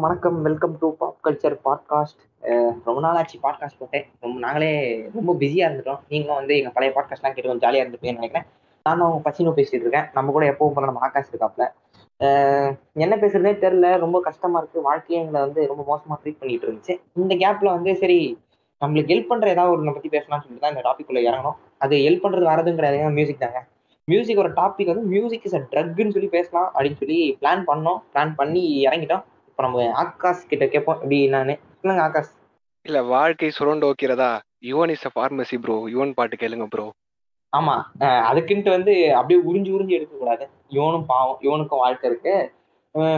வணக்கம் welcome to pop culture podcast ரொம்ப நாள் ஆச்சு பாட்காஸ்ட் போட்டேன். ரொம்ப நாங்களே ரொம்ப பிஸியாக இருந்துட்டோம். நீங்களும் வந்து எங்கள் பழைய பாட்காஸ்ட்லாம் கேட்டு கொஞ்சம் ஜாலியாக இருந்துப்பீங்கன்னு நினைக்கிறேன். நானும் அவங்க பச்சினோ பேசிட்டு இருக்கேன். நம்ம கூட எப்பவும் போல நம்ம ஆகாஷ் இருக்காப்ல. என்ன பேசுறதே தெரில ரொம்ப கஷ்டமா இருக்கு. வாழ்க்கையே எங்களை வந்து ரொம்ப மோசமாக ட்ரீட் பண்ணிட்டு இருந்துச்சு. இந்த கேப்ல வந்து சரி நம்மளுக்கு ஹெல்ப் பண்ற ஏதாவது ஒரு பத்தி பேசலாம்னு சொல்லிட்டு தான் இந்த டாபிக் உள்ள இறங்கணும் அது ஹெல்ப் பண்றது வரதுங்கிறது மியூசிக் தாங்க. மியூசிக் ஒரு டாபிக் வந்து மியூசிக் இஸ் அ ட்ரக்னு சொல்லி பேசலாம் அப்படின்னு சொல்லி பிளான் பண்ணோம். பிளான் பண்ணி இறங்கிட்டோம். இப்போ நம்ம ஆகாஷ் கிட்ட கேட்போம் இப்படி நான் சொல்லுங்க ஆகாஷ். இல்ல வாழ்க்கை சுரண்டு ஓக்கிறதா? Yuvan is a pharmacy bro Yuvan பாட்டு கேளுங்க ப்ரோ ஆமா. அதுக்குன்ட்டு வந்து அப்படியே உறிஞ்சி உறிஞ்சி எடுக்க கூடாது இவனும் பாவம் இவனுக்கும் வாழ்க்கை இருக்கு.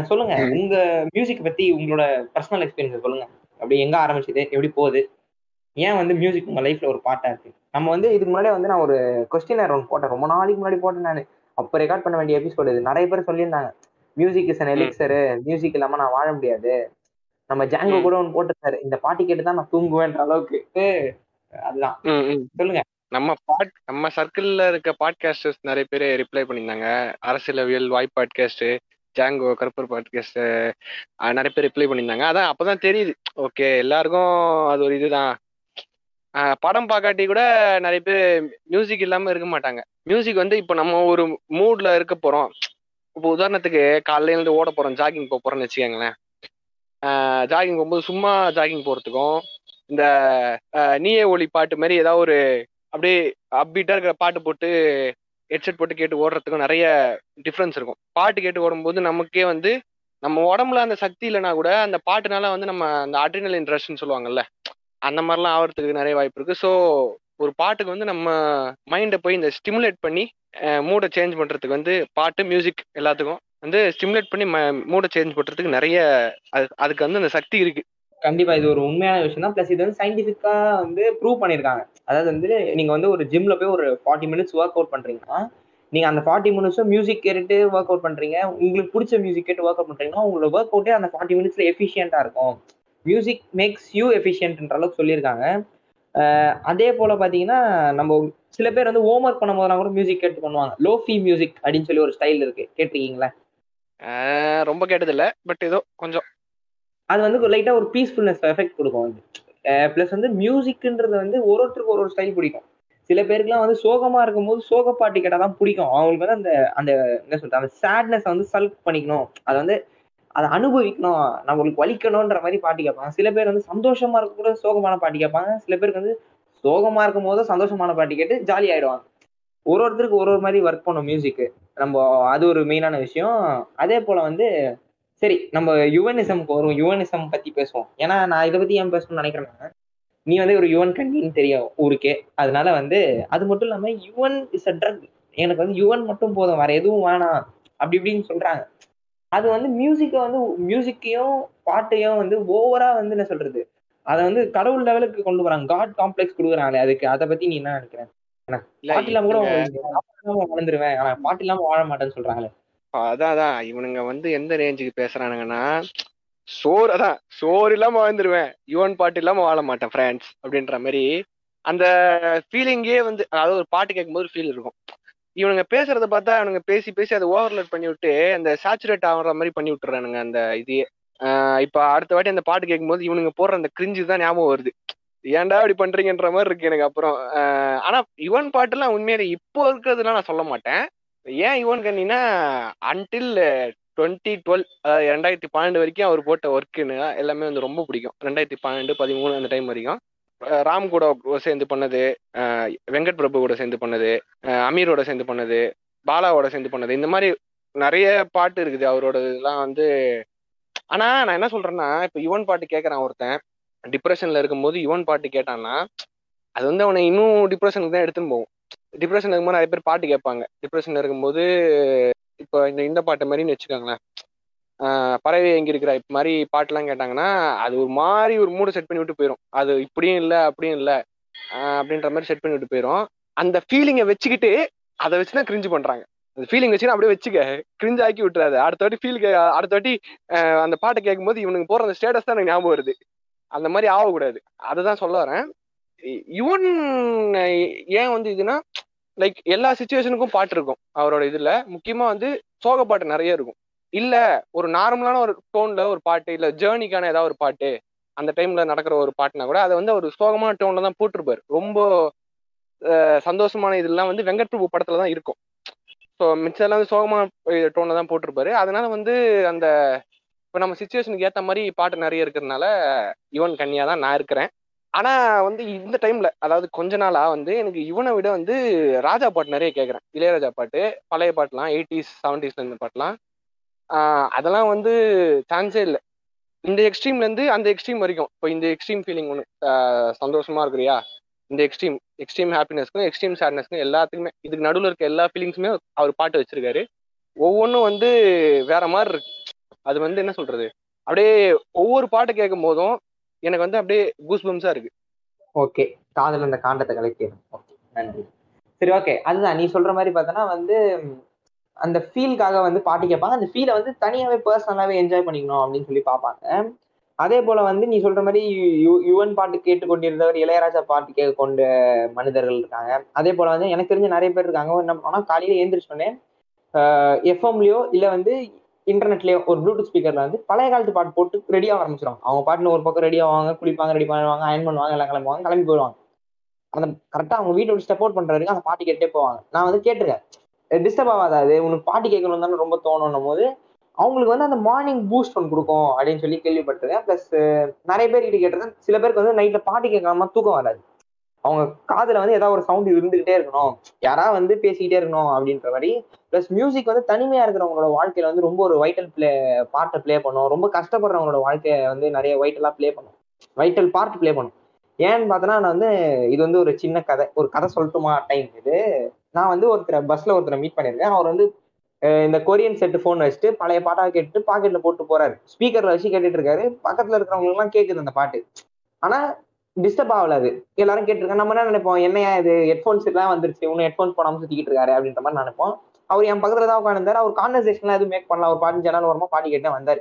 சொல்லுங்க. உங்க மியூசிக் பத்தி உங்களோட பர்சனல் எக்ஸ்பீரியன்ஸ் சொல்லுங்க. அப்படி எங்க ஆரம்பிச்சது? எப்படி போகுது? ஏன் வந்து மியூசிக் உங்க லைஃப்ல ஒரு பாட்டா இருக்கு? நம்ம வந்து இதுக்கு முன்னாடி வந்து நான் ஒரு கொஸ்டின் ஒன்று போட்டேன். ரொம்ப நாளைக்கு முன்னாடி போட்டேன் நான். அப்போ ரெக்கார்ட் பண்ண வேண்டிய எபிசோடு இது. நிறைய பேர் சொல்லியிருந்தாங்க. Music is an elixir music இல்லாம நான் வாழ முடியாது. நம்ம ஜாங்கோ. கூட ஒன்று போட்டிருந்தாரு இந்த பாட்டு கேட்டு தான் நான் தூங்குவேன்ற அளவுக்கு. அதுதான். சொல்லுங்க. நம்ம பாட் நம்ம சர்க்கிள்ல இருக்க பாட்காஸ்டர்ஸ் நிறைய பேர் ரிப்ளை பண்ணியிருந்தாங்க. அரசியலவியல் வாய் பாட்காஸ்ட் ஜாங்கோ கருப்பர் பாட்காஸ்ட் நிறைய பேர் ரிப்ளை பண்ணியிருந்தாங்க. அதான் அப்பதான் தெரியுது. ஓகே எல்லாருக்கும் அது ஒரு இதுதான். படம் பார்க்காட்டி கூட நிறைய பேர் மியூசிக் இல்லாம இருக்க மாட்டாங்க. மியூசிக் வந்து இப்போ நம்ம ஒரு மூட்ல இருக்க போறோம். இப்போ உதாரணத்துக்கு காலையில இருந்து ஓட போறோம் ஜாகிங் போக போறோம்னு வச்சுக்கோங்களேன். ஜாகிங் போகும்போது சும்மா ஜாகிங் போறதுக்கும் இந்த நீயே ஒளி பாட்டு மாதிரி ஏதாவது ஒரு அப்படியே அப்பீட்டா இருக்கிற பாட்டு போட்டு ஹெட்செட் போட்டு கேட்டு ஓடுறதுக்கும் நிறைய டிஃப்ரென்ஸ் இருக்கும். பாட்டு கேட்டு ஓடும்போது நமக்கே வந்து நம்ம உடம்புல அந்த சக்தி இல்லைனா கூட அந்த பாட்டுனால வந்து நம்ம அந்த அட்ரினல் இன்ட்ரெஸ்ட்னு சொல்லுவாங்கல்ல அந்த மாதிரிலாம் ஆகிறதுக்கு நிறைய வாய்ப்பு இருக்கு. ஸோ ஒரு பாட்டுக்கு வந்து நம்ம மைண்டை போய் இந்த ஸ்டிமுலேட் பண்ணி மூடை சேஞ்ச் பண்ணுறதுக்கு வந்து பாட்டு மியூசிக் எல்லாத்துக்கும் வந்து ஸ்டிமுலேட் பண்ணி மூடை சேஞ்ச் பண்ணுறதுக்கு நிறைய அது- அதுக்கு வந்து அந்த சக்தி இருக்கு. கண்டிப்பா இது ஒரு உண்மையான விஷயம் தான். பிளஸ் இது வந்து சயின்டிபிக்கா வந்து ப்ரூவ் பண்ணிருக்காங்க அதாவது வந்து நீங்க வந்து ஒரு ஜிம்ல போய் ஒரு ஃபார்ட்டி மினிட்ஸ் ஒர்க் அவுட் பண்றீங்கன்னா நீங்க அந்த ஃபார்ட்டி மினிட்ஸும் மியூசிக் கேட்டுட்டு ஒர்க் அவுட் பண்றீங்க. உங்களுக்கு பிடிச்ச மியூசிக் கேட்டு ஒர்க் அவுட் பண்றீங்கன்னா உங்களோட ஒர்க் அவுட்டே அந்த ஃபார்ட்டி மினிட்ஸ்ல எஃபிஷியன்டா இருக்கும். மியூசிக் மேக்ஸ் யூ எஃபிஷியன்ட்ன்ற அளவுக்கு சொல்லியிருக்காங்க. அதே போல பாத்தீங்கன்னா நம்ம சில பேர் வந்து ஹோம் ஒர்க் பண்ணும்போதெல்லாம் கூட மியூசிக் கேட்டு பண்ணுவாங்க. லோஃபி மியூசிக் அப்படின்னு சொல்லி ஒரு ஸ்டைல் இருக்கு. கேட்டிருக்கீங்களா? ரொம்ப கேட்டதில்ல. பட் ஏதோ கொஞ்சம். அது வந்து லைட்டா ஒரு பீஸ்ஃபுல்னஸ் எஃபெக்ட் கொடுக்கும் வந்து ப்ளஸ் வந்து மியூசிக்ன்றது வந்து ஒரு ஒருத்தருக்கு ஒரு ஒரு ஸ்டைல் பிடிக்கும். சில பேருக்குலாம் வந்து சோகமா இருக்கும்போது சோக பாட்டு கேட்டால் தான் பிடிக்கும். அவங்களுக்கு வந்து அந்த அந்த என்ன சொல்றது அந்த சேட்னஸ் வந்து சல்க் பண்ணிக்கணும். அதை வந்து அதை அனுபவிக்கணும் நம்மளுக்கு வலிக்கணுன்ற மாதிரி பாட்டு கேட்பாங்க. சில பேர் வந்து சந்தோஷமா இருக்க கூட சோகமான பாட்டு கேட்பாங்க. சில பேருக்கு வந்து சோகமா இருக்கும் போது சந்தோஷமான பாட்டு கேட்டு ஜாலி ஆயிடுவாங்க. ஒரு ஒருத்தருக்கு ஒரு ஒரு மாதிரி ஒர்க் பண்ணும் மியூசிக்கு நம்ம அது ஒரு மெயினான விஷயம். அதே போல வந்து சரி நம்ம யுவனிசம்க்கு வரும் யுவனிசம் பத்தி பேசுவோம். ஏன்னா நான் இதை பத்தி ஏன் பேசணும்னு நினைக்கிறேன்னா நீ வந்து ஒரு யுவன் கண்டின்னு தெரியும் ஊருக்கே. அதனால வந்து அது மட்டும் இல்லாம யுவன் இஸ் அ ட்ரக் எனக்கு வந்து யுவன் மட்டும் போதும். வேற எதுவும் வேணாம். அப்படி இப்படின்னு சொல்றாங்க. அது வந்து மியூசிக்கை வந்து மியூசிக்கையும் பாட்டையும் வந்து ஓவரா வந்து என்ன சொல்றது? அதை வந்து கடவுள் லெவலுக்கு கொண்டு வராங்க. காட் காம்ப்ளெக்ஸ் கொடுக்குறாங்களே அதுக்கு. அதை பத்தி நீ என்ன நினைக்கிற இல்ல பாட்டு இல்லாம கூட ஆனா பாட்டு இல்லாம வாழ மாட்டேன்னு சொல்றாங்களே. அதான் அதான். இவனுங்க வந்து எந்த ரேஞ்சுக்கு பேசுறானுங்கன்னா சோறு அதான் சோறு இல்லாம வாழ்ந்துருவேன். யுவன் பாட்டு இல்லாம வாழ மாட்டேன் ஃப்ரெண்ட்ஸ் அப்படின்ற மாதிரி. அந்த ஃபீலிங்கே வந்து அதாவது ஒரு பாட்டு கேட்கும்போது ஃபீல் இருக்கும். இவனுங்க பேசுறத பார்த்தா இவனுங்க பேசி பேசி அதை ஓவர்லோட் பண்ணி விட்டு அந்த சேச்சுரேட் ஆகுற மாதிரி பண்ணி விட்டுறானுங்க அந்த இதையே. இப்ப அடுத்த வாட்டி அந்த பாட்டு கேட்கும்போது இவனுங்க போடுற அந்த கிரிஞ்சு தான் ஞாபகம் வருது. ஏன்டா இப்படி பண்றீங்கன்ற மாதிரி இருக்கு எனக்கு அப்புறம். ஆனா யுவன் பாட்டுலாம் உண்மையிலே இப்போ இருக்கிறதுலாம் நான் சொல்ல மாட்டேன். ஏன் யுவன் கண்ணினா அன்டில் டுவெண்ட்டி டுவெல் ரெண்டாயிரத்தி பன்னெண்டு வரைக்கும் அவர் போட்ட ஒர்க்குன்னு எல்லாமே வந்து ரொம்ப பிடிக்கும். ரெண்டாயிரத்தி பன்னெண்டு பதிமூணு அந்த டைம் வரைக்கும். ராம் கூட சேர்ந்து பண்ணது அஹ் வெங்கட் பிரபு கூட சேர்ந்து பண்ணது அமீரோட சேர்ந்து பண்ணது பாலாவோட சேர்ந்து பண்ணது. இந்த மாதிரி நிறைய பாட்டு இருக்குது. அவரோட இதெல்லாம் வந்து ஆனா நான் என்ன சொல்றேன்னா இப்ப யுவன் பாட்டு கேட்கறான் ஒருத்தன். டிப்ரெஷன்ல இருக்கும்போது யுவன் பாட்டு கேட்டான்னா அது வந்து அவனை இன்னும் டிப்ரெஷனுக்கு தான் எடுத்துன்னு போகும். டிப்ரெஷன் இருக்கும்போது நிறைய பேர் பாட்டு கேட்பாங்க. டிப்ரெஷன்ல இருக்கும்போது இப்போ இந்த இந்த பாட்டு மாதிரின்னு வச்சுக்கோங்களேன். பறவை எங்க இருக்கிற இப்ப மாதிரி பாட்டுலாம் கேட்டாங்கன்னா அது ஒரு மாதிரி ஒரு மூடு செட் பண்ணி விட்டு போயிடும் அது இப்படியும் இல்லை அப்படியும் இல்லை அப்படின்ற மாதிரி செட் பண்ணி விட்டு போயிடும் அந்த ஃபீலிங்கை வச்சுக்கிட்டு அதை வச்சுதான் கிரிஞ்சு பண்றாங்க. அந்த ஃபீலிங் வச்சுன்னா அப்படியே வச்சுக்க கிரிஞ்சு ஆக்கி விட்டுறாது. அடுத்த வாட்டி ஃபீல் அடுத்த வாட்டி அந்த பாட்டை கேட்கும்போது இவனுக்கு போற அந்த ஸ்டேட்டஸ் தான் எனக்கு ஞாபகம் வருது. அந்த மாதிரி ஆகக்கூடாது. அதை தான் சொல்ல வரேன். யுவன் ஏன் வந்து இதுனா லைக் எல்லா சுச்சுவேஷனுக்கும் பாட்டு இருக்கும். அவரோட இதுல. முக்கியமா வந்து சோக பாட்டு நிறைய இருக்கும். இல்ல ஒரு நார்மலான ஒரு டோன்ல ஒரு பாட்டு இல்ல ஜேர்னிக்கான ஏதாவது ஒரு பாட்டு அந்த டைம்ல நடக்கிற ஒரு பாட்டுனா கூட அதை வந்து ஒரு சோகமான டோன்ல தான் போட்டிருப்பாரு. ரொம்ப சந்தோஷமான இதெல்லாம் வந்து வெங்கட் பிரபு படத்துல தான் இருக்கும். ஸோ மிச்சம் வந்து சோகமான டோன்ல தான் போட்டிருப்பாரு. அதனால வந்து அந்த இப்போ நம்ம சுச்சுவேஷனுக்கு ஏற்ற மாதிரி பாட்டு நிறைய இருக்கிறதுனால யுவன் கன்னியா தான் நான் இருக்கிறேன். ஆனா வந்து இந்த டைம்ல அதாவது கொஞ்ச நாளா வந்து எனக்கு இவனை விட வந்து ராஜா பாட்டு நிறைய கேட்குறேன். இளையராஜா பாட்டு பழைய பாட்டுலாம் எயிட்டிஸ் செவன்டிஸ்ல இருந்த பாட்டுலாம். அதெல்லாம் வந்து சான்ஸே இல்லை. இந்த எக்ஸ்ட்ரீம்ல இருந்து அந்த எக்ஸ்ட்ரீம் வரைக்கும். இப்போ இந்த எக்ஸ்ட்ரீம் ஃபீலிங் ஒன்று சந்தோஷமா இருக்கிறியா? இந்த எக்ஸ்ட்ரீம் எக்ஸ்ட்ரீம் ஹாப்பினஸ்க்கும் எக்ஸ்ட்ரீம் சேட்னஸ்க்கும் எல்லாத்துக்குமே இதுக்கு நடுவில் இருக்க எல்லா ஃபீலிங்ஸுமே அவர் பாட்டு வச்சிருக்காரு. ஒவ்வொன்றும் வந்து வேற மாதிரி இருக்கு. அது வந்து என்ன சொல்றது? அப்படியே ஒவ்வொரு பாட்டு கேட்கும் போதும் எனக்கு வந்து அப்படியே கூஸ் பம்ஸா இருக்கு. ஓகே. காதல் அந்த காண்டத்தை கலக்கிடும் நன்றி. சரி ஓகே. அதுதான். நீ சொல்ற மாதிரி பார்த்தோன்னா வந்து அந்த ஃபீலுக்காக வந்து பாட்டு கேட்பாங்க. அந்த ஃபீலை வந்து தனியாவே பர்சனலாகவே என்ஜாய் பண்ணிக்கணும் அப்படின்னு சொல்லி பார்ப்பாங்க. அதே போல வந்து நீ சொல்ற மாதிரி யு- யுவன் பாட்டு கேட்டு கொண்டிருந்தவர் இளையராஜா பாட்டு கேட்க கொண்ட மனிதர்கள் இருக்காங்க. அதே போல வந்து எனக்கு தெரிஞ்ச நிறைய பேர் இருக்காங்க. என்ன பண்ணா காலையில எழுந்திரிச்சோடனே எஃப்எம்லயோ இல்லை வந்து இன்டர்நெட்லயோ ஒரு ப்ளூடூத் ஸ்பீக்கர்ல வந்து பழைய காலத்து பாட்டு போட்டு ரெடியாக ஆரம்பிச்சிடும் அவங்க பாட்டுன்னு ஒரு பக்கம் ரெடி ஆவாங்க குளிப்பாங்க ரெடி பண்ணுவாங்க அயன் பண்ணுவாங்க எல்லாம் கிளம்புவாங்க கிளம்பி போயிடுவாங்க. அந்த கரெக்டா அவங்க வீட்டை விட்டு ஸ்டெப் அவுட் பண்ற வரைக்கும் அந்த பாட்டு கேட்டே போவாங்க. நான் வந்து கேட்டிருக்கேன். டிஸ்டர்ப் ஆகாதா அது உனக்கு பாட்டு கேட்கணும் தானே ரொம்ப தோணும் போது அவங்களுக்கு வந்து அந்த மார்னிங் பூஸ்ட் ஒன்று கொடுக்கும் அப்படின்னு சொல்லி கேள்விப்பட்டிருக்கேன். ப்ளஸ் நிறைய பேர் கிட்ட கேட்டிருக்கேன். சில பேருக்கு வந்து நைட்ல பாட்டு கேட்காம தூக்கம் வராது. அவங்க காதுல வந்து ஏதாவது ஒரு சவுண்ட் இருந்துகிட்டே இருக்கணும். யாரா வந்து பேசிக்கிட்டே இருக்கணும் அப்படின்ற மாதிரி. ப்ளஸ் மியூசிக் வந்து தனிமையா இருக்கிறவங்களோட வாழ்க்கையில வந்து ரொம்ப ஒரு வைட்டல் பிளே பார்ட்டை ப்ளே பண்ணும். ரொம்ப கஷ்டப்படுறவங்களோட வாழ்க்கையை வந்து நிறைய வைட்டலா ப்ளே பண்ணும். வைட்டல் பார்ட் ப்ளே பண்ணும். ஏன்னு பார்த்தோன்னா நான் வந்து இது வந்து ஒரு சின்ன கதை. ஒரு கதை சொல்லட்டுமா டைம் இது? நான் வந்து ஒருத்தரை பஸ்ல ஒருத்தரை மீட் பண்ணியிருக்கேன். அவர் வந்து இந்த கொரியன் செட்டு ஃபோன் வச்சுட்டு பழைய பாட்டாக கேட்டு பாக்கெட்ல போட்டு போறாரு. ஸ்பீக்கர்ல வச்சு கேட்டுட்டு இருக்காரு. பக்கத்துல இருக்கிறவங்களுக்கு எல்லாம் கேக்குது அந்த பாட்டு. ஆனா டிஸ்டர்ப் ஆகல அது. எல்லாரும் கேட்டிருக்காங்க நம்ம என்ன நினைப்போம்? என்னையா இது? ஹெட்ஃபோன்ஸ் எல்லாம் வந்துருச்சு. இன்னும் ஹெட்ஃபோன்ஸ் போடாம சுத்திக்கிட்டு இருக்காரு அப்படின்ற மாதிரி நினைப்போம். அவர் என் பக்கத்துல தான் உட்காந்துருந்தாரு அவர் கான்வர்சேஷன்லாம் எதுவும் மேக் பண்ணல. ஒரு பாட்டு ஜனால் ஓரமா பாட்டி கேட்டே வந்தாரு.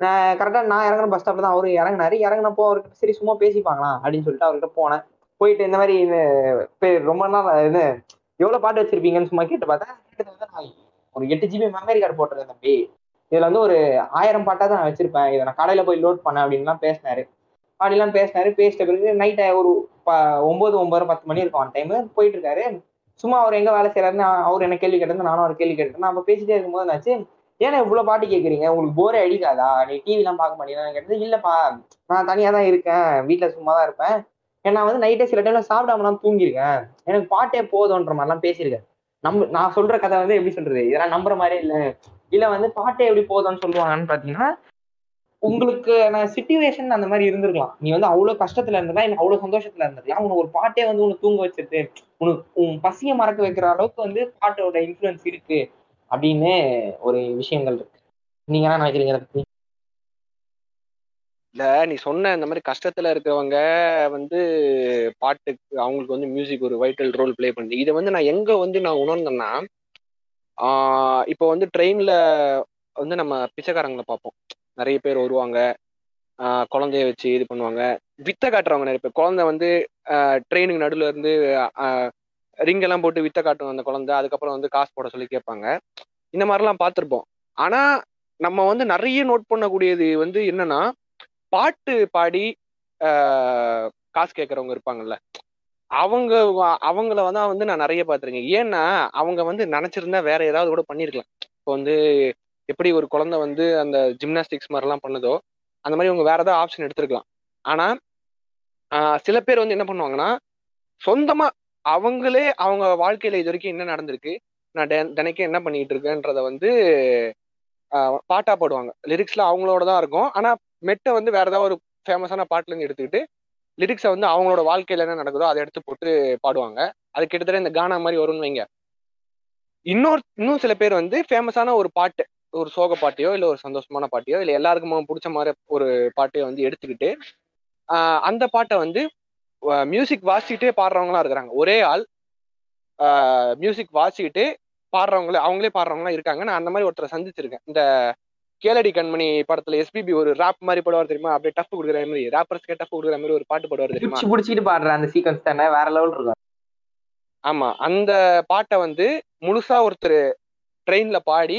நான் கரெக்டா நான் இறங்குற பஸ் ஸ்டாப்ல தான் அவரு இறங்குனாரு. இறங்குனப்போ அவர்கிட்ட சரி சும்மா பேசிப்பாங்களாம் அப்படின்னு சொல்லிட்டு அவர்கிட்ட போனேன். போயிட்டு இந்த மாதிரி இது ரொம்ப நாள் இது எவ்வளவு பாட்டு வச்சிருப்பீங்கன்னு சும்மா கேட்டு பார்த்தா கேட்டது வந்து நான் ஒரு எட்டு ஜிபி மெமரி கார்டு போட்டிருக்கேன் தம்பி. இதுல வந்து ஒரு ஆயிரம் பாட்டா தான் நான் வச்சிருப்பேன். இதை நான் கடையில போய் லோட் பண்ணேன் அப்படின்லாம் பேசினாரு. அப்படிலாம் பேசினாரு. பேசிட்ட பிறகு நைட் ஒரு ப- ஒன்பது ஒன்பது பத்து மணி இருக்கும் அந்த டைம் போயிட்டு இருக்காரு. சும்மா அவர் எங்க வேலை செய்யறாருன்னு அவர் என்ன கேள்வி கேட்டது நானும் அவர் கேள்வி கேட்டேன் நம்ம பேசிட்டே இருக்கும்போது என்னாச்சு? ஏன்னா இவ்வளவு பாட்டு கேக்குறீங்க. உங்களுக்கு போரே அடிக்காதா? நீ டிவி எல்லாம் பார்க்க மாட்டீங்கன்னு கேட்டது இல்லப்பா. நான் தனியா தான் இருக்கேன். வீட்டுல சும்மா தான் இருப்பேன். ஏன்னா வந்து நைட்டே சில டைம்ல சாப்பிடாமலாம் தூங்கியிருக்கேன் எனக்கு பாட்டே போதும்ன்ற மாதிரிலாம் பேசியிருக்கேன். நம்ம நான் சொல்ற கதை வந்து எப்படி சொல்றது? இதெல்லாம் நம்புற மாதிரி இல்லை. இல்ல வந்து பாட்டே எப்படி போதும்னு சொல்லுவாங்கன்னு பாத்தீங்கன்னா உங்களுக்கு சுச்சுவேஷன் அந்த மாதிரி இருந்திருக்கலாம். நீ வந்து அவ்வளவு கஷ்டத்துல இருந்ததா இல்ல அவ்வளவு சந்தோஷத்துல இருந்திருக்கலாம். உனக்கு ஒரு பாட்டே வந்து உனக்கு தூங்க வச்சிருக்கு. உனக்கு உன் பசிய மறக்க வைக்கிற அளவுக்கு வந்து பாட்டோட இன்ஃபுளுன்ஸ் இருக்கு அப்படின்னு ஒரு விஷயங்கள் இருக்கு. நீங்க என்ன நினைக்கிறீங்க அதை பத்தி? இல்ல நீ சொன்ன இந்த மாதிரி கஷ்டத்துல இருக்கிறவங்க வந்து பாட்டுக்கு அவங்களுக்கு வந்து மியூசிக் ஒரு வைட்டல் ரோல் ப்ளே பண்ணுது. இதை வந்து நான் எங்க வந்து நான் உணர்ந்தேன்னா இப்போ வந்து ட்ரெயின்ல வந்து நம்ம பிச்சைக்காரங்களை பார்ப்போம். நிறைய பேர் வருவாங்க. குழந்தைய வச்சு இது பண்ணுவாங்க. வித்த காட்டுறவங்க நிறைய பேர். குழந்தை வந்து ட்ரெயினுக்கு நடுவில் இருந்து ரிங் எல்லாம் போட்டு வித்த காட்டும் அந்த குழந்தை. அதுக்கப்புறம் வந்து காசு போட சொல்லி கேட்பாங்க. இந்த மாதிரிலாம் பார்த்துருப்போம். ஆனா நம்ம வந்து நிறைய நோட் பண்ணக்கூடியது வந்து என்னன்னா பாட்டு பாடி காசு கேட்கறவங்க இருப்பாங்கல்ல. அவங்க அவங்கள வந்து வந்து நான் நிறைய பார்த்துருக்கேன். ஏன்னா அவங்க வந்து நினைச்சிருந்தா வேற ஏதாவது கூட பண்ணியிருக்கலாம் இப்போ வந்து எப்படி ஒரு குழந்தை வந்து அந்த ஜிம்னாஸ்டிக்ஸ் மாதிரிலாம் பண்ணுதோ அந்த மாதிரி அவங்க வேற ஏதாவது ஆப்ஷன் எடுத்திருக்கலாம். ஆனா சில பேர் வந்து என்ன பண்ணுவாங்கன்னா சொந்தமா அவங்களே அவங்க வாழ்க்கையில இது வரைக்கும் என்ன நடந்திருக்கு நான் தினைக்கும் என்ன பண்ணிட்டு இருக்கேன்றத வந்து பாட்டா பாடுவாங்க. லிரிக்ஸ்ல அவங்களோட தான் இருக்கும். ஆனா மெட்டை வந்து வேற ஏதாவது ஒரு ஃபேமஸான பாட்டுல இருந்து எடுத்துக்கிட்டு லிரிக்ஸை வந்து அவங்களோட வாழ்க்கையில என்ன நடக்குதோ அதை எடுத்து போட்டு பாடுவாங்க. அது கிட்டத்தட்ட இந்த கானா மாதிரி வரும்னு வைங்க. இன்னொரு இன்னும் சில பேர் வந்து ஃபேமஸான ஒரு பாட்டு ஒரு சோக பாட்டையோ இல்லை ஒரு சந்தோஷமான பாட்டையோ இல்லை எல்லாருக்குமே பிடிச்ச மாதிரி ஒரு பாட்டையோ வந்து எடுத்துக்கிட்டு அந்த பாட்டை வந்து மியூசிக் வாசிக்கிட்டே பாடுறவங்களா இருக்கிறாங்க. ஒரே ஆள் மியூசிக் வாசிக்கிட்டு பாடுறவங்களே அவங்களே பாடுறவங்களாம் இருக்காங்க. நான் அந்த மாதிரி ஒருத்தரை சந்திச்சிருக்கேன். இந்த கேளடி கண்மணி படத்துல எஸ்பிபி ஒரு ராப் மாதிரி பாடுவார் தெரியுமா? அப்படியே டஃப் கொடுக்குற மாதிரி ராப்பர்ஸ்க்கே டஃப் கொடுக்குற மாதிரி ஒரு பாட்டு பாடுவார் தெரியுமா? புடிச்சு புடிச்சிட்டு பாடுற அந்த சீக்வன்ஸ் தானே? வேற லெவல் இருக்கும். ஆமா அந்த பாட்டை வந்து முழுசா ஒருத்தர் ட்ரெயின்ல பாடி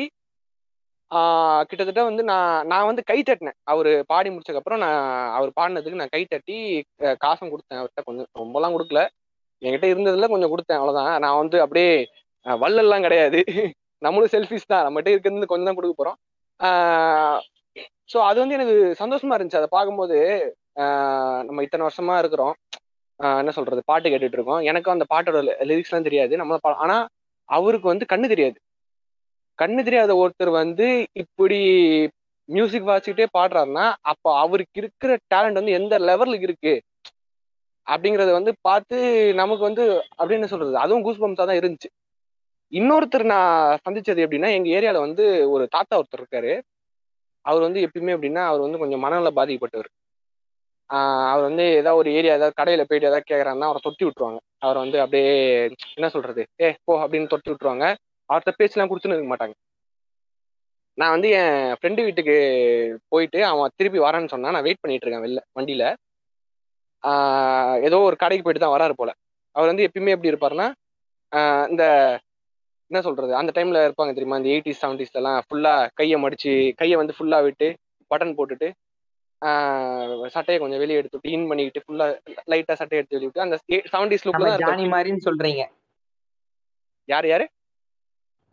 ஆஹ் கிட்டத்தட்ட வந்து நான் நான் வந்து கை தட்டினேன். அவரு பாடி முடிச்சதுக்கு அப்புறம் நான் அவர் பாடினதுக்கு நான் கை தட்டி காசும் கொடுத்தேன் அவர்கிட்ட. கொஞ்சம் ரொம்பலாம் கொடுக்கல. என்கிட்ட இருந்ததுல கொஞ்சம் கொடுத்தேன் அவ்வளவுதான். நான் வந்து அப்படியே அஹ் வள்ளல்லாம் கிடையாது. நம்மளும் செல்ஃபிஸ் தான். நம்மகிட்ட இருக்கிறது கொஞ்சம் தான் கொடுக்க போறோம். ஸோ அது வந்து எனக்கு சந்தோஷமா இருந்துச்சு. அதை பார்க்கும்போது நம்ம இத்தனை வருஷமா இருக்கிறோம். என்ன சொல்றது? பாட்டு கேட்டுட்டு இருக்கோம். எனக்கும் அந்த பாட்டோட லிரிக்ஸ்லாம் தெரியாது. நம்ம ஆனா அவருக்கு வந்து கண்ணு தெரியாது. கண்ணு தெரியாத ஒருத்தர் வந்து இப்படி மியூசிக் வாசிக்கிட்டே பாடுறாருன்னா அப்போ அவருக்கு இருக்கிற டேலண்ட் வந்து எந்த லெவலுக்கு இருக்கு? அப்படிங்கறத வந்து பார்த்து நமக்கு வந்து அப்படின்னு சொல்றது? அதுவும் கூஸ் பம்ஸா தான் இருந்துச்சு. இன்னொருத்தர் நான் சந்திச்சது எப்படின்னா எங்க ஏரியால வந்து ஒரு தாத்தா ஒருத்தர் இருக்காரு. அவர் வந்து எப்பயுமே எப்படின்னா அவர் வந்து கொஞ்சம் மனநல பாதிக்கப்பட்டவர். அவர் வந்து ஏதாவது ஒரு ஏரியா ஏதாவது கடையில போயிட்டு ஏதாவது கேக்குறாருன்னா அவரை தொட்டி விட்டுருவாங்க. அவர் வந்து அப்படியே என்ன சொல்றது ஏ போ அப்படின்னு தொட்டி விட்டுருவாங்க. அவர்கிட்ட பேச்செல்லாம் கொடுத்துன்னு இருக்க மாட்டாங்க. நான் வந்து என் ஃப்ரெண்டு வீட்டுக்கு போயிட்டு அவன் திருப்பி வரேன்னு சொன்னா நான் வெயிட் பண்ணிட்டு இருக்கேன் வெளில வண்டியில. ஏதோ ஒரு கடைக்கு போயிட்டு தான் வராரு போல. அவர் வந்து எப்பயுமே எப்படி இருப்பாருன்னா இந்த என்ன சொல்றது? அந்த டைம்ல இருப்பாங்க தெரியுமா? இந்த எயிட்டிஸ் செவன்டிஸ் எல்லாம் ஃபுல்லா கையை மடிச்சு கையை வந்து ஃபுல்லா விட்டு பட்டன் போட்டுட்டு சட்டையை கொஞ்சம் வெளியே எடுத்து இன் பண்ணிக்கிட்டு ஃபுல்லா லைட்டா சட்டையை எடுத்து வெளியே விட்டு அந்த செவன்டிஸ் லுக்ல ஜானி. மாதிரின்னு சொல்றீங்க. யார் யாரு?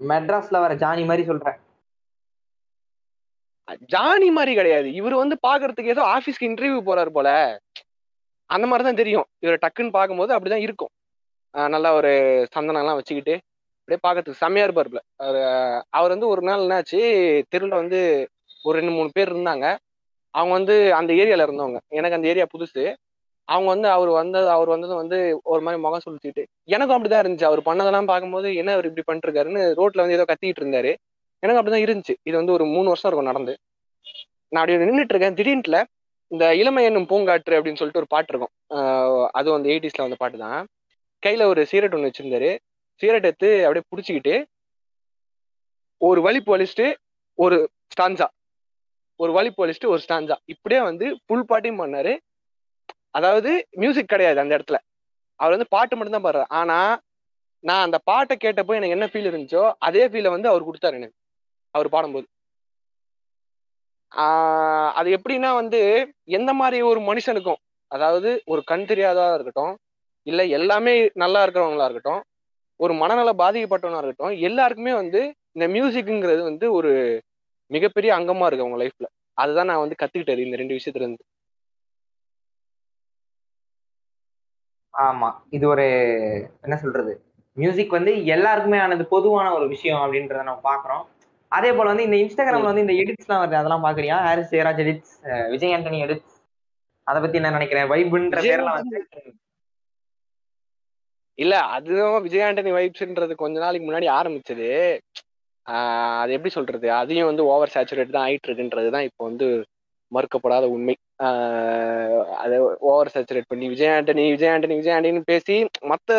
மெட்ராஸ்ல வர ஜானி மாதிரி சொல்றேன். ஜானி மாதிரி கிடையாது. இவர் வந்து பாக்குறதுக்கு ஏதோ ஆபீஸ்க்கு இன்டர்வியூ போறாரு போல. அந்த மாதிரி தான் தெரியும். இவர் டக்குன்னு பார்க்கும்போது அப்படிதான் இருக்கும். நல்லா ஒரு சந்தனம் எல்லாம் வச்சுக்கிட்டு அப்படியே பார்க்கறதுக்கு செம்மையா இருப்பாருல அவர் அவர் வந்து ஒரு நாள் என்னாச்சு தெருவில் வந்து ஒரு ரெண்டு மூணு பேர் இருந்தாங்க. அவங்க வந்து அந்த ஏரியால இருந்தவங்க. எனக்கு அந்த ஏரியா புதுசு. அவங்க வந்து அவர் வந்தது அவர் வந்தது வந்து ஒரு மாதிரி முகம் சுழிச்சிட்டு எனக்கும் அப்படிதான் இருந்துச்சு. அவர் பண்ணதெல்லாம் பார்க்கும்போது என்ன அவர் இப்படி பண்ணிருக்காருன்னு ரோட்ல வந்து ஏதோ கத்திட்டு இருந்தாரு. எனக்கு அப்படிதான் இருந்துச்சு. இது வந்து ஒரு மூணு வருஷம் இருக்கும் நடந்து. நான் அப்படி நின்றுட்டு இருக்கேன். திடீர்னுல இந்த இளமை என்னும் பூங்காற்று அப்படின்னு சொல்லிட்டு ஒரு பாட்டு இருக்கும். அதுவும் அந்த எயிட்டிஸ்ல வந்த பாட்டு தான் கையில ஒரு சீரட் ஒன்று வச்சிருந்தாரு. சிகரெட் எடுத்து அப்படியே பிடிச்சிக்கிட்டு ஒரு வழி வலிச்சுட்டு ஒரு ஸ்டான்ஸா ஒரு வழி வலிச்சுட்டு ஒரு ஸ்டான்ஸா இப்படியே வந்து ஃபுல் பாட்டியும் பண்ணாரு. அதாவது மியூசிக் கிடையாது அந்த இடத்துல. அவர் வந்து பாட்டு மட்டும்தான் பாடுறாரு. ஆனா நான் அந்த பாட்டை கேட்டப்போ எனக்கு என்ன ஃபீல் இருந்துச்சோ அதே ஃபீலை வந்து அவர் கொடுத்தாரு எனக்கு. அவர் பாடும்போது. அது எப்படின்னா வந்து எந்த மாதிரி ஒரு மனுஷனுக்கும் அதாவது ஒரு கண் தெரியாதா இருக்கட்டும் இல்லை எல்லாமே நல்லா இருக்கிறவங்களா இருக்கட்டும் ஒரு மனநல பாதிக்கப்பட்டவனா இருக்கட்டும் எல்லாருக்குமே வந்து இந்த மியூசிக்ங்கிறது வந்து ஒரு மிகப்பெரிய அங்கமா இருக்கு அவங்க லைஃப்ல அதுதான் நான் வந்து கத்துக்கிட்டது இந்த ரெண்டு விஷயத்துல இருந்து ஆமா. இது ஒரு என்ன சொல்றது? மியூசிக் வந்து எல்லாருக்குமே ஆனது பொதுவான ஒரு விஷயம் அப்படின்றத நம்ம பாக்குறோம். அதே போல வந்து இந்த இன்ஸ்டாகிராம்ல வந்து இந்த எடிட்ஸ்லாம் வருது. அதெல்லாம் பாக்குறியா? ஹாரிஸ் ஜெயராஜ் எடிட்ஸ் விஜய் ஆண்டனி எடிட்ஸ் அதை பத்தி என்ன நினைக்கிறேன்? வைபுன்ற பேர்லாம் வந்து இல்ல அதுவும் விஜய் ஆண்டனி வைப்ஸ்ன்றது கொஞ்ச நாளைக்கு முன்னாடி ஆரம்பிச்சது. அது எப்படி சொல்றது? அதையும் வந்து ஓவர் சேச்சுரேட் தான் ஆயிட்டு இருக்குன்றது தான் இப்போ வந்து மறுக்கப்படாத உண்மை. அதை ஓவர் சேச்சுரேட் பண்ணி விஜய் ஆண்டனி விஜய் ஆண்டனி விஜய் பேசி மற்ற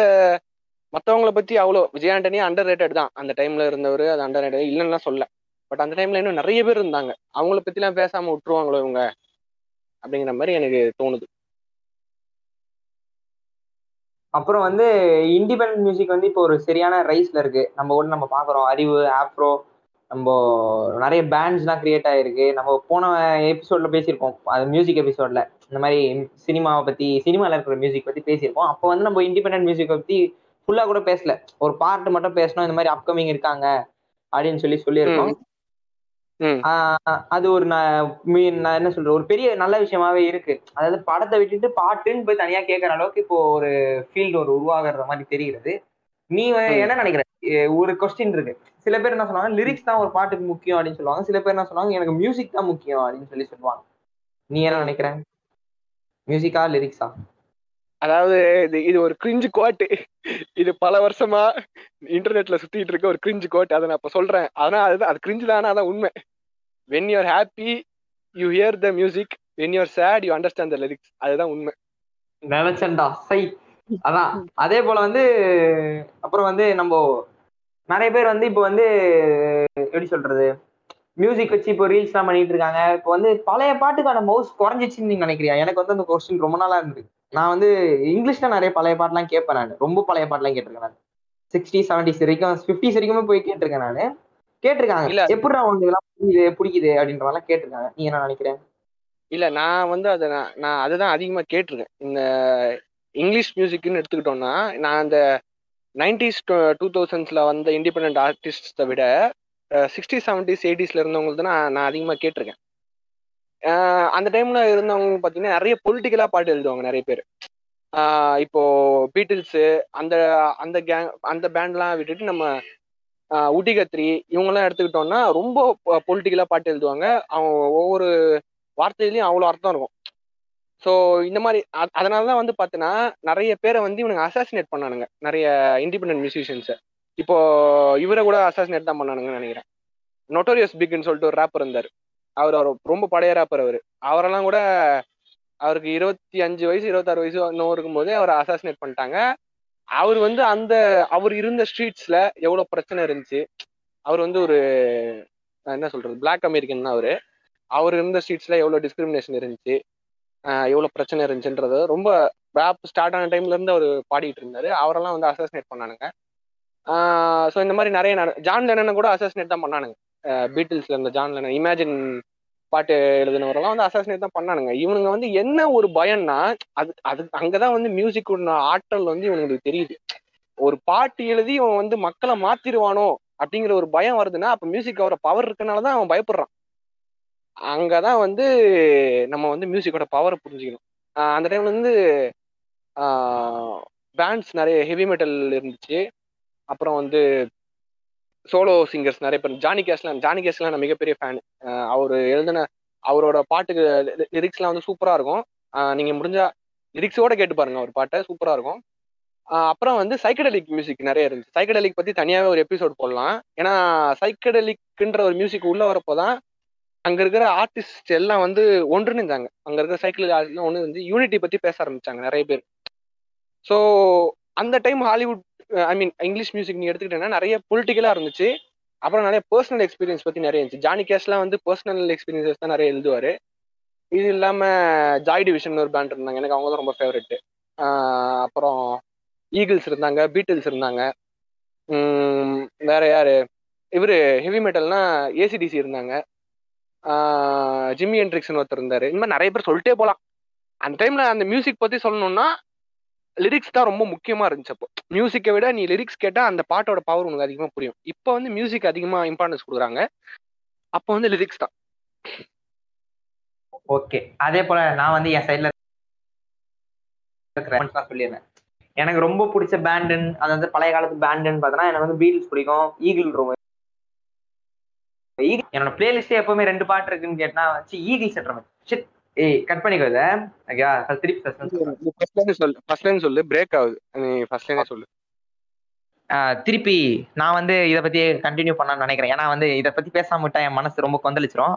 மற்றவங்கள பத்தி அவ்வளோ விஜய் ஆண்டனி அண்டர் ரேட்டட் தான். அந்த டைம்ல இருந்தவர் அது அண்டர் ரேட்டட் இல்லைன்னா சொல்ல பட் அந்த டைம்ல இன்னும் நிறைய பேர் இருந்தாங்க. அவங்கள பத்திலாம் பேசாம விட்டுருவாங்களோ இவங்க? அப்படிங்கிற மாதிரி எனக்கு தோணுது. அப்புறம் வந்து இண்டிபெண்டன்ட் மியூசிக் வந்து இப்போ ஒரு சரியான ரைஸ்ல இருக்கு. நம்ம கூட நம்ம பாக்குறோம். அறிவு ஆப்ரோ நம்ம நிறைய பேண்ட்ஸ்லாம் கிரியேட் ஆயிருக்கு. நம்ம போன எபிசோட்ல பேசியிருப்போம். அது மியூசிக் எபிசோட்ல இந்த மாதிரி சினிமாவை பத்தி சினிமால இருக்கிற மியூசிக் பத்தி பேசியிருப்போம். அப்போ வந்து நம்ம இண்டிபெண்டன்ட் மியூசிக் பத்தி ஃபுல்லா கூட பேசல. ஒரு பார்ட் மட்டும் பேசணும். இந்த மாதிரி அப்கமிங் இருக்காங்க அப்படின்னு சொல்லி சொல்லியிருக்கோம். அது ஒரு நான் என்ன சொல்றது ஒரு பெரிய நல்ல விஷயமாவே இருக்கு. அதாவது படத்தை விட்டுட்டு பாட்டுன்னு போய் தனியா கேட்கற அளவுக்கு இப்போ ஒரு ஃபீல்டு ஒரு உருவாகிற மாதிரி தெரிகிறது. நீ. என்ன நினைக்கிற? ஒரு கொஸ்டின் இருக்கு. சில பேர் என்ன சொல்லுவாங்க லிரிக்ஸ் தான் ஒரு பாட்டுக்கு முக்கியம் அப்படின்னு சொல்லுவாங்க. சில பேர் என்ன சொல்லுவாங்க எனக்கு மியூசிக் தான் முக்கியம் அப்படின்னு சொல்லி சொல்லுவாங்க. நீ என்ன நினைக்கிற? மியூசிக்கா லிரிக்ஸா அதாவது இது இது ஒரு கிரிஞ்சு கோட்டு இது பல வருஷமா இன்டர்நெட்ல சுத்திட்டு இருக்க ஒரு கிரிஞ்சு கோட் அதை நான் இப்ப சொல்றேன். ஆனா அதுதான் அது கிரிஞ்சு தானே. அதான் உண்மை. When you are happy you hear the music when you are sad you understand the lyrics அதுதான் உண்மை. நினைச்சண்டா சை. அதான். அதே போல வந்து அப்புறம் வந்து நம்ம நிறைய பேர் வந்து இப்போ வந்து எப்படி சொல்றது? மியூசிக் வச்சு இப்போ ரீல்ஸ் எல்லாம் பண்ணிட்டு இருக்காங்க. இப்போ வந்து பழைய பாட்டுக்கான மவுஸ் குறைஞ்சிச்சுன்னு நீங்க நினைக்கிறியா? எனக்கு வந்து அந்த கொஸ்டின் ரொம்ப நாளா இருந்திருக்கு நான் வந்து இங்கிலீஷ்ல நிறைய பழைய பாட்டுலாம் கேட்பேன் நான். ரொம்ப பழைய பாட்டுலாம் கேட்டிருக்கேன் நான். சிக்ஸ்டி செவன்டிஸ் வரைக்கும் ஃபிஃப்டிஸ் வரைக்குமே போய் கேட்டிருக்கேன் நான். கேட்டிருக்காங்க. இல்ல. எப்படிடா உனக்கு இதெல்லாம் புரியுது பிடிக்குது அப்படின்ற மாதிரிலாம் கேட்டிருக்காங்க. நீ என்ன நினைக்கிறேன்? இல்ல நான் வந்து அதை நான் நான் அதுதான் அதிகமா கேட்டிருக்கேன். இந்த இங்கிலீஷ் மியூசிக்னு எடுத்துக்கிட்டோம்னா நான் அந்த நைன்டிஸ் டூ தௌசண்ட்ஸ்ல வந்த இண்டிபெண்ட் ஆர்டிஸ்ட விட சிக்ஸ்டி செவன்டிஸ் எயிட்டிஸ்ல இருந்தவங்களுக்கு நான் நான் அதிகமா கேட்டிருக்கேன். அந்த டைம்ல இருந்தவங்க பாத்தீங்கன்னா நிறைய பொலிட்டிக்கலா பாட்டு எழுதுவாங்க நிறைய பேர். இப்போ பீட்டில்ஸு அந்த அந்த கேங் அந்த பேண்ட்லாம் விட்டுட்டு நம்ம உட்டி கத்திரி கத்ரி இவங்கெல்லாம் எடுத்துக்கிட்டோம்னா ரொம்ப பொலிட்டிக்கலா பாட்டு எழுதுவாங்க. அவங்க ஒவ்வொரு வார்த்தையிலையும் அவ்வளோ அர்த்தம் இருக்கும். ஸோ இந்த மாதிரி அதனால தான் வந்து பார்த்தீங்கன்னா நிறைய பேரை வந்து இவனுங்க அசாசினேட் பண்ணானுங்க. நிறைய இண்டிபெண்ட் மியூசிஷியன்ஸை இப்போ இவரை கூட அசாசினேட் தான் பண்ணானுங்கன்னு நினைக்கிறேன். நொட்டோரியஸ் பிக்னு சொல்லிட்டு ஒரு ரேப்பர் இருந்தார். அவர் அவர் ரொம்ப பழைய ராப்பர் அவர். அவரெல்லாம் கூட அவருக்கு இருபத்தி அஞ்சு வயசு இருபத்தாறு வயசு இன்னும் இருக்கும்போதே அவரை அசாசினேட் பண்ணிட்டாங்க. அவர் வந்து அந்த அவர் இருந்த ஸ்ட்ரீட்ஸ்ல எவ்வளவு பிரச்சனை இருந்துச்சு அவர் வந்து ஒரு என்ன சொல்றது பிளாக் அமெரிக்கன் தான் அவரு. அவர் இருந்த ஸ்ட்ரீட்ஸ்ல எவ்வளவு டிஸ்கிரிமினேஷன் இருந்துச்சு எவ்வளோ எவ்வளவு பிரச்சனை இருந்துச்சுன்றது ரொம்ப ரேப் ஸ்டார்ட் ஆன டைம்ல இருந்து அவர் பாடிட்டு இருந்தாரு. அவரெல்லாம் வந்து அசாசினேட் பண்ணானுங்க. ஸோ இந்த மாதிரி நிறைய ஜான் லெனனை கூட அசாசினேட் தான் பண்ணானுங்க. பீட்டில்ஸ்ல இந்த ஜான் லெனன் இமேஜின் பாட்டு எழுதினவரெல்லாம் வந்து அசாசினேட் தான் பண்ணானுங்க. இவனுங்க வந்து என்ன ஒரு பயம்னா அது அது அங்கதான் வந்து மியூசிக் ஆற்றல் வந்து இவனுங்களுக்கு தெரியுது. ஒரு பாட்டு எழுதி இவன் வந்து மக்களை மாத்திருவானோ அப்படிங்கிற ஒரு பயம் வருதுன்னா அப்ப மியூசிக் அவர பவர் இருக்கனாலதான் அவன் பயப்படுறான். அங்கதான் வந்து நம்ம வந்து மியூசிக்கோட பவரை புரிஞ்சுக்கணும். அந்த டைம்ல வந்து பேண்ட்ஸ் நிறைய ஹெவி மெட்டல் இருந்துச்சு. அப்புறம் வந்து சோலோ சிங்கர்ஸ் நிறைய பேர் ஜானி கேஸ்லாம் ஜானி கேஸ்லாம் நான் மிகப்பெரிய ஃபேன் அவர் எழுதின அவரோட பாட்டுக்கு லிரிக்ஸ்லாம் வந்து சூப்பராக இருக்கும். நீங்கள் முடிஞ்சா லிரிக்ஸோட கேட்டு பாருங்க அவர் பாட்டை சூப்பராக இருக்கும். அப்புறம் வந்து சைக்கடலிக் மியூசிக் நிறைய இருந்துச்சு. சைக்கடலிக் பற்றி தனியாகவே ஒரு எபிசோட் போடலாம். ஏன்னா சைக்கடலிக்ன்ற ஒரு மியூசிக் உள்ளே வரப்போ தான் அங்கே இருக்கிற ஆர்டிஸ்ட் எல்லாம் வந்து ஒன்றிணைந்தாங்க அங்கே இருக்கிற சைக்கிள் ஆர்டிஸ்ட்லாம் ஒன்று வந்து யூனிட்டி பற்றி பேச ஆரம்பிச்சாங்க நிறைய பேர். ஸோ அந்த time Hollywood I mean English music நீ எடுத்துக்கிட்டேன்னா நிறைய பொலிட்டிக்கலா இருந்துச்சு. அப்புறம் நிறைய பர்சனல் எக்ஸ்பீரியன்ஸ் பத்தி நிறைய இருந்துச்சு. ஜானி கேஷ்லாம் வந்து பர்சனல் எக்ஸ்பீரியன்சஸ் தான் நிறைய எழுதுவாரு. இது இல்லாம ஜாய் டிவிஷன் ஒரு பேண்ட் இருந்தாங்க. எனக்கு அவங்க தான் ரொம்ப ஃபேவரெட் அப்புறம் ஈகிள்ஸ் இருந்தாங்க பீட்டில்ஸ் இருந்தாங்க. வேற யாரு? இவர் ஹெவி மெட்டல்னா ஏசிடிசி இருந்தாங்க. ஜிம்மி என்ட்ரிக்ஸ்னு ஒருத்தர் இருந்தாரு. இந்த மாதிரி நிறைய பேர் சொல்லிட்டே போகலாம் அந்த டைம்ல அந்த மியூசிக் பத்தி சொல்லணும்னா லிரிக்ஸ் தான் ரொம்ப முக்கியமா இருந்துச்சு அப்போ. மியூசிக்கை விட நீ லிரிக்ஸ் கேட்டா அந்த பாட்டோட பவர் உனக்கு அதிகமா புரியும். இப்போ வந்து மியூசிக் அதிகமா இம்பார்ட்டன்ஸ் கொடுக்குறாங்க. அப்போ வந்து லிரிக்ஸ் தான். ஓகே அதே போல நான் வந்து என் சைட்ல சொல்லிடுறேன் எனக்கு ரொம்ப பிடிச்ச பேண்டுன்னு அதாவது பழைய காலத்து பேண்டுன்னு பார்த்தோன்னா எனக்கு வந்து பீல்ஸ் பிடிக்கும். ஈகிள் ரொம்ப என்னோட பிளேலிஸ்டே எப்பவுமே ரெண்டு பாட்டு இருக்குன்னு கேட்டா வச்சு ஈகிள் செட்ற ஷிட் ஏய் கட் பண்ணிக்கோ இதை ஓகேவா திருப்பி. ஃபர்ஸ்ட் லைன் சொல்லு ஃபர்ஸ்ட் லைன் சொல்லு பிரேக் ஆகுது. நீ ஃபர்ஸ்ட் லைனே சொல்லு. திருப்பி நான் வந்து இதை பத்தி கண்டினியூ பண்ணலாம்னு நினைக்கிறேன். ஏன்னா வந்து இதை பத்தி பேசாம விட்டா என் மனசு ரொம்ப கொந்தளிச்சிரும்.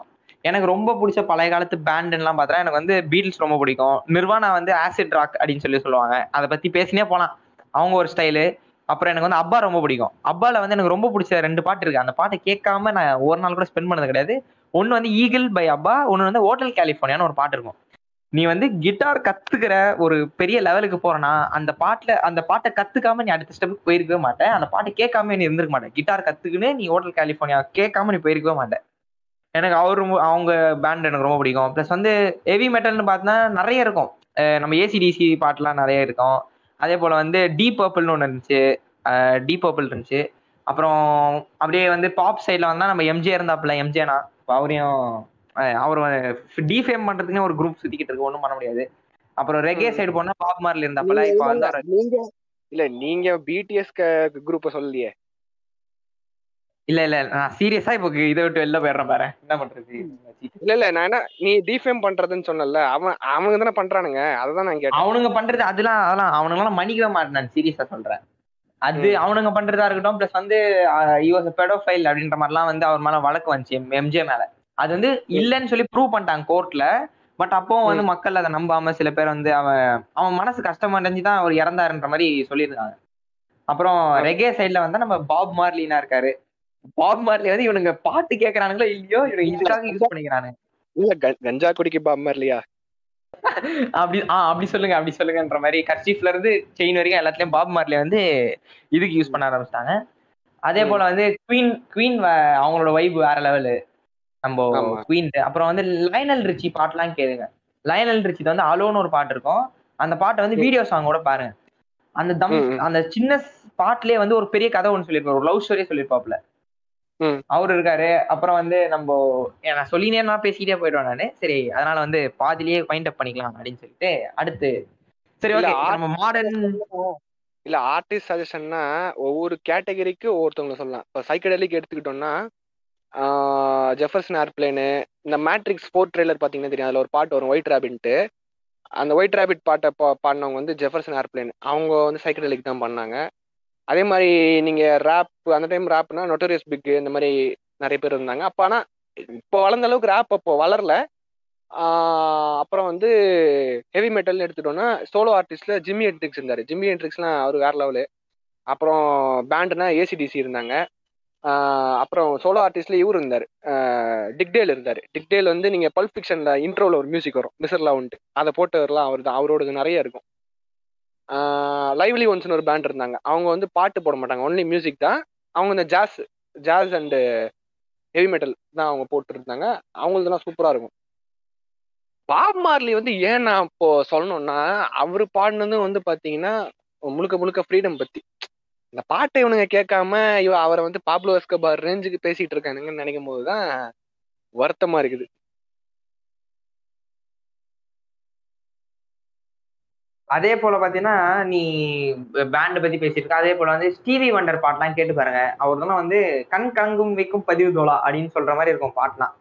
எனக்கு ரொம்ப பிடிச்ச பழைய காலத்து பேண்டுலாம் பார்த்தா எனக்கு வந்து பீட்டில்ஸ் ரொம்ப பிடிக்கும். நிர்வாணா வந்து ஆசிட் ராக் அப்படின்னு சொல்லி சொல்லுவாங்க. அதை பத்தி பேசினே போலாம். அவங்க ஒரு ஸ்டைலு அப்புறம் எனக்கு வந்து அப்பா ரொம்ப பிடிக்கும். அப்பால வந்து எனக்கு ரொம்ப பிடிச்ச ரெண்டு பாட்டு இருக்கு. அந்த பாட்டை கேட்காம நான் ஒரு நாள் கூட ஸ்பெண்ட் பண்ணது கிடையாது. ஒன்னு வந்து ஈகிள் பை அப்பா ஒன்னு வந்து ஹோட்டல் கலிஃபோர்னியான்னு ஒரு பாட்டு இருக்கும். நீ வந்து கிட்டார் கத்துக்கிற ஒரு பெரிய லெவலுக்கு போறனா அந்த பாட்டுல அந்த பாட்டை கத்துக்காம நீ அடுத்த ஸ்டெப்புக்கு போயிருக்கவே மாட்டேன் அந்த பாட்டை கேட்காம நீ இருந்திருக்க மாட்டேன் கிட்டார் கத்துக்குன்னு நீ ஹோட்டல் கலிஃபோர்னியா கேட்காம நீ போயிருக்கவே மாட்டேன் எனக்கு அவர் ரொம்ப- அவங்க பேண்ட் எனக்கு ரொம்ப பிடிக்கும். ப்ளஸ் வந்து ஹெவி மெட்டல்னு பார்த்தா நிறைய இருக்கும். நம்ம ஏசிடிசி பாட்டுலாம் நிறைய இருக்கும். அதே போல வந்து டீப் பர்பிள்னு ஒன்று இருந்துச்சு. டீப் பர்பிள் இருந்துச்சு. அப்புறம் அப்படியே வந்து பாப் சைடில் வந்தால் நம்ம எம்ஜே இருந்தாப்புல எம்ஜேனா அவரையும் அஹ் அவர் டிஃபேம் பண்றதுக்குன்னு ஒரு குரூப் சுத்திக்கிட்டு இருக்கு. ஒன்றும் பண்ண முடியாது. அப்புறம் ரெகே சைடு போனா பாப் மார்ல இருந்தாப்புல இப்போ வந்து நீங்க இல்ல நீங்க பிடிஎஸ் குரூப்ப சொல்லலையே? இல்ல இல்ல நான் சீரியஸா இப்போ இதை விட்டு வெளில போயிடுறேன் பாரு. என்ன பண்றது? இல்ல இல்ல நான் என்ன நீ டிஃபேம் பண்றதுன்னு சொன்னல அவன் அவனுங்க தானே பண்றானுங்க? அததான் நான் கேட்டேன். அவனுங்க பண்றது அதெல்லாம் அதெல்லாம் அவனுங்களாம் மன்னிக்கவே மாட்டேன் நான் சீரியஸா சொல்றேன். அது. அவனுங்க பண்றதா இருக்கட்டும் பிளஸ் வந்து யூஸ் பெடோஃபைல் அப்படின்ற மாதிரிலாம் வந்து அவர் மேல வழக்கு வந்துச்சு எம்ஜே மேல. அது வந்து இல்லைன்னு சொல்லி ப்ரூவ் பண்ணிட்டாங்க கோர்ட்ல பட் அப்போ வந்து மக்கள் அதை நம்பாம சில பேர் வந்து அவன் அவன் மனசு கஷ்டம் அடைஞ்சு தான் அவர் இறந்தாருன்ற மாதிரி சொல்லியிருக்காங்க அப்புறம் ரெகே சைடுல வந்து நம்ம பாப் மார்லினா இருக்காரு. பாப் மார்லி வந்து இவனுங்க பாட்டு கேக்குறானுங்களோ இல்லையோ இவனுங்க இதுக்காக யூஸ் பண்ணிக்கிறானுங்க இல்ல கஞ்- கஞ்சா குடிக்க பாம்பர் இல்லையா அப்படி ஆ அப்படி சொல்லுங்க அப்படி சொல்லுங்கன்ற மாதிரி கர்ச்சீஃப்ல இருந்து செயின் வரைக்கும் எல்லாத்துலயும் பாப் மார்லி வந்து இதுக்கு யூஸ் பண்ண ஆரம்பிச்சிட்டாங்க அதே. போல வந்து குவீன் குவீன் அவங்களோட வைப் வேற லெவலு நம்ம. குவீன் அப்புறம் வந்து லயனல் ரிச்சி பாட்டுலாம் கேளுங்க லயனல் ரிச்சி வந்து அலோன்னு ஒரு பாட்டு இருக்கும் அந்த பாட்டை வந்து. வீடியோ சாங்கோட பாருங்க அந்த தம். அந்த சின்ன பாட்டுலயே வந்து ஒரு பெரிய கதை ஒன்று சொல்லியிருப்பாரு ஒரு லவ் ஸ்டோரியே சொல்லியிருப்பாப்ல. அவர் இருக்காரு. அப்புறம் வந்து நம்ம நான் சொல்லினே நான் பேசிக்கிட்டே போயிடுவேன் நானு. சரி அதனால வந்து பாதிலேயே ஃபைண்ட் அப் பண்ணிக்கலாம் அப்படின்னு சொல்லிட்டு அடுத்து சரி ஓகே நம்ம மாடர்ன் இல்ல ஆர்டிஸ்ட் சஜஷன்னா ஒவ்வொரு கேட்டகரிக்கு ஒவ்வொருத்தவங்க சொல்லலாம். இப்போ சைக்கடலிக் எடுத்துக்கிட்டோம்னா ஜெஃபர்சன் ஏர்பிளேனு இந்த மேட்ரிக்ஸ் ஃபோர் ட்ரெய்லர் பார்த்தீங்கன்னா தெரியும். அதில் ஒரு பாட்டு வரும் ஒயிட் ரேபின்ட்டு அந்த ஒயிட் ரேபிட் பாட்டை பா பாடினவங்க வந்து ஜெஃபர்சன் ஏர்பிளேன் அவங்க வந்து சைக்கடலிக் தான் பண்ணாங்க. அதே மாதிரி நீங்கள் ரேப் அந்த டைம் ரேப்னா நொட்டோரியஸ் பிக் இந்த மாதிரி நிறைய பேர் இருந்தாங்க. அப்போ ஆனால் இப்போ வளர்ந்த அளவுக்கு ரேப் அப்போ வளரல. அப்புறம் வந்து ஹெவி மெட்டல்னு எடுத்துட்டோம்னா சோலோ ஆர்டிஸ்ட்ல ஜிம்மி ஹென்ட்ரிக்ஸ் இருந்தாரு. ஜிம்மி ஹென்ட்ரிக்ஸ்லாம் அவர் வேற லெவலு அப்புறம் பேண்டுனா ஏசிடிசி இருந்தாங்க. அப்புறம் சோலோ ஆர்டிஸ்ட்ல இவர் இருந்தார். டிக்டேல் இருந்தார். டிக்டேல் வந்து நீங்க பல்ப் ஃபிக்ஷன்ல இன்ட்ரோவில் ஒரு மியூசிக் வரும். மிசர்லா உண்டு அதை போட்டவர்லாம் அவர் தான் அவரோடது நிறைய இருக்கும். லைவ்லி ஒன்ஸ்னு ஒரு பேண்ட் இருந்தாங்க. அவங்க வந்து பாட்டு போட மாட்டாங்க. ஒன்லி மியூசிக் தான். அவங்க இந்த jazz jazz and heavy metal தான் அவங்க போட்டு இருந்தாங்க அவங்களதுலாம் சூப்பரா இருக்கும். பாப் மார்லி வந்து ஏன் நான் இப்போ சொல்லணும்னா அவர் பாடினது வந்து பாத்தீங்கன்னா முழுக்க முழுக்க ஃப்ரீடம் பத்தி. இந்த பாட்டை இவனுங்க கேட்காம இவ அவரை வந்து பாப்லோ எஸ்கபார் ரேஞ்சுக்கு பேசிட்டு இருக்கானுங்கன்னு நினைக்கும் போது தான் வருத்தமா இருக்குது. அதே போல பாத்தீங்கன்னா நீ பேண்ட் பத்தி பேசிட்டு இருக்க அதே போல வந்து ஸ்டீவி வண்டர் பாட்டுலாம் கேட்டு பாருங்க. அவர்தான் வந்து கண் கலங்கும் வைக்கும் பதிவு தோலா அப்படின்னு சொல்ற மாதிரி இருக்கும் பாட்டுலாம்.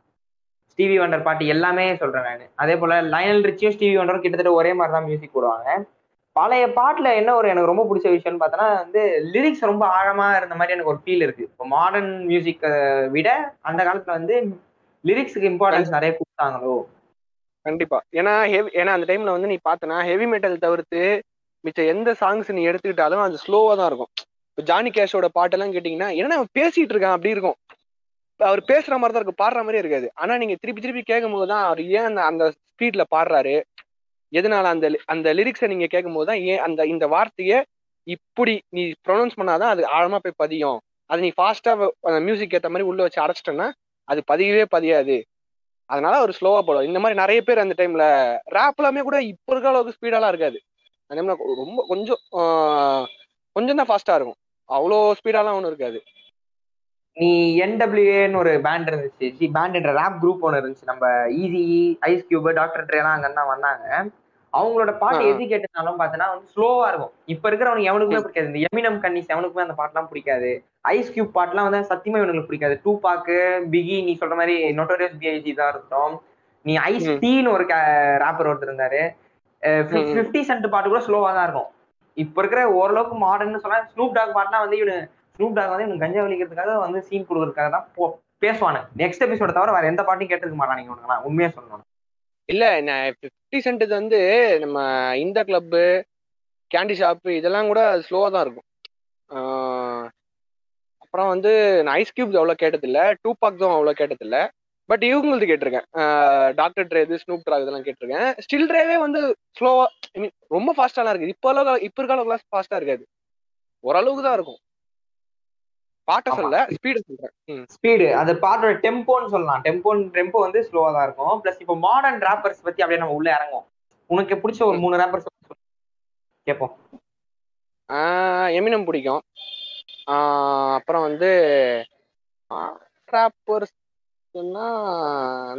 ஸ்டீவி வண்டர் பாட்டு எல்லாமே சொல்றேன் நான். அதே போல லயனல் ரிச்சியும் ஸ்டீவி வண்டரும் கிட்டத்தட்ட ஒரே மாதிரி தான் மியூசிக் போடுவாங்க. பழைய பாட்டுல என்ன ஒரு எனக்கு ரொம்ப பிடிச்ச விஷயம்னு பார்த்தோன்னா வந்து லிரிக்ஸ் ரொம்ப ஆழமா இருந்த மாதிரி எனக்கு ஒரு ஃபீல் இருக்கு. இப்போ மாடர்ன் மியூசிக்கை விட அந்த காலத்துல வந்து லிரிக்ஸுக்கு இம்பார்ட்டன்ஸ் நிறைய கொடுத்தாங்களோ? கண்டிப்பா. ஏன்னா ஹெவி ஏன்னா அந்த டைம்ல வந்து நீ பார்த்தனா ஹெவி மெட்டல் தவிர்த்து மிச்ச எந்த சாங்ஸ் நீ எடுத்துக்கிட்டாலும் அது ஸ்லோவா தான் இருக்கும். இப்போ ஜானி கேஷோட பாட்டெல்லாம் கேட்டிங்கன்னா என்ன அவன் பேசிட்டு இருக்கான் அப்படி இருக்கும். அவர் பேசுற மாதிரி தான் இருக்கும் பாடுற மாதிரியே இருக்காது. ஆனா நீங்க திருப்பி திருப்பி கேட்கும் போது தான் அவர் ஏன் அந்த அந்த ஸ்பீட்ல பாடுறாரு? எதனால அந்த அந்த லிரிக்ஸை நீங்க கேட்கும் போது தான் ஏன் அந்த இந்த வார்த்தையை இப்படி நீ ப்ரொனவுன்ஸ் பண்ணாதான் அது ஆழமா போய் பதியும். அது நீ ஃபாஸ்டா அந்த மியூசிக் ஏற்ற மாதிரி உள்ள வச்சு அடைச்சிட்டேன்னா அது பதியவே பதியாது. அதனால அவர் ஸ்லோவா போடும் இந்த மாதிரி நிறைய பேர் அந்த டைம்ல ரேப் எல்லாமே கூட இப்போ இருக்க அளவுக்கு ஸ்பீடாலாம் இருக்காது. அந்த டைம்ல ரொம்ப கொஞ்சம் கொஞ்சம் தான் ஃபாஸ்டா இருக்கும். அவ்வளோ ஸ்பீடாலாம் ஒன்றும் இருக்காது. நீ என்டபிள்யூஏன்னு ஒரு பேண்ட் இருந்துச்சு. பேண்ட்ன்ற ரேப் குரூப் ஒன்று இருந்துச்சு. நம்ம ஈஸி ஐஸ் கியூப் டாக்டர் ட்ரேலாம் அங்கே தான் வந்தாங்க. அவங்களோட பாட்டு. எது கேட்டனாலும் பார்த்தனா வந்து ஸ்லோவா இருக்கும். இப்ப இருக்கிறவனுக்கு எவனுக்குமே பிடிக்காது. இந்த எமினம் கன்னிஸ் எவனுக்குமே அந்த பாட்டுலாம் பிடிக்காது. ஐஸ் கியூப் பாட்டுலாம் வந்து சத்தியமா இவனுக்கு பிடிக்காது. டூ பாக்கு பிகி நீ சொல்ற மாதிரி நோட்டோரியஸ் பிஐஜி தான் இருக்கட்டும். நீ ஐஸ். டீன்னு ஒரு ரேப்பர் ஒருத்தர் இருந்தாரு. ஃபிஃப்டி சென்ட் பாட்டு கூட ஸ்லோவா தான் இருக்கும். இப்ப இருக்கிற ஓரளவுக்கு மாடர்ன் சொன்னா ஸ்னூப் டாக் பாட்டுனா வந்து இவனு ஸ்னூப் டாக் வந்து இவனுக்கு கஞ்சா வலிக்கிறதுக்காக வந்து சீன் கொடுக்கறதுக்காக தான் பேசுவானு. நெக்ஸ்ட் எபிசோட தவிர வேற எந்த பாட்டையும் கேட்டிருக்க மாட்டானுங்க இவனுங்கலாம் உண்மையா சொல்லணும் இல்ல நான் ஃபிஃப்டி சென்ட் வந்து நம்ம இந்த கிளப்பு கேண்டி ஷாப்பு இதெல்லாம் கூட ஸ்லோவாக தான் இருக்கும். அப்புறம் வந்து நான் ஐஸ் கியூப் அவ்வளோ கேட்டதில்ல டூ பாக் தான் அவ்வளோ கேட்டதில்ல பட் இவங்களது கேட்டிருக்கேன். டாக்டர் ட்ரே இது ஸ்னூப் ட்ராக் இதெல்லாம் கேட்டிருக்கேன். ஸ்டில் ட்ரேவே வந்து ஸ்லோவா ஐ மீன் ரொம்ப ஃபாஸ்டாலாம் இருக்குது. இப்போ அளவுக்கு இப்போ இருக்க அளவுக்குலாம் ஃபாஸ்ட்டாக இருக்காது. ஓரளவுக்கு தான் இருக்கும். பாட்டை. சொல்ல ஸ்பீடு சொல்றேன். ஸ்பீடு அது பாட்டோட டெம்போன்னு சொல்லலாம். டெம்போ டெம்போ வந்து ஸ்லோவா தான் இருக்கும். பிளஸ் இப்போ மாடர்ன் ரேப்பர்ஸ் பத்தி அப்படியே நம்ம உள்ள இறங்குவோம். உனக்கு பிடிச்ச ஒரு மூணு ரேப்பர்ஸ் கேட்போம் எமினம் பிடிக்கும். அப்புறம் வந்து ரேப்பர்ஸ்னா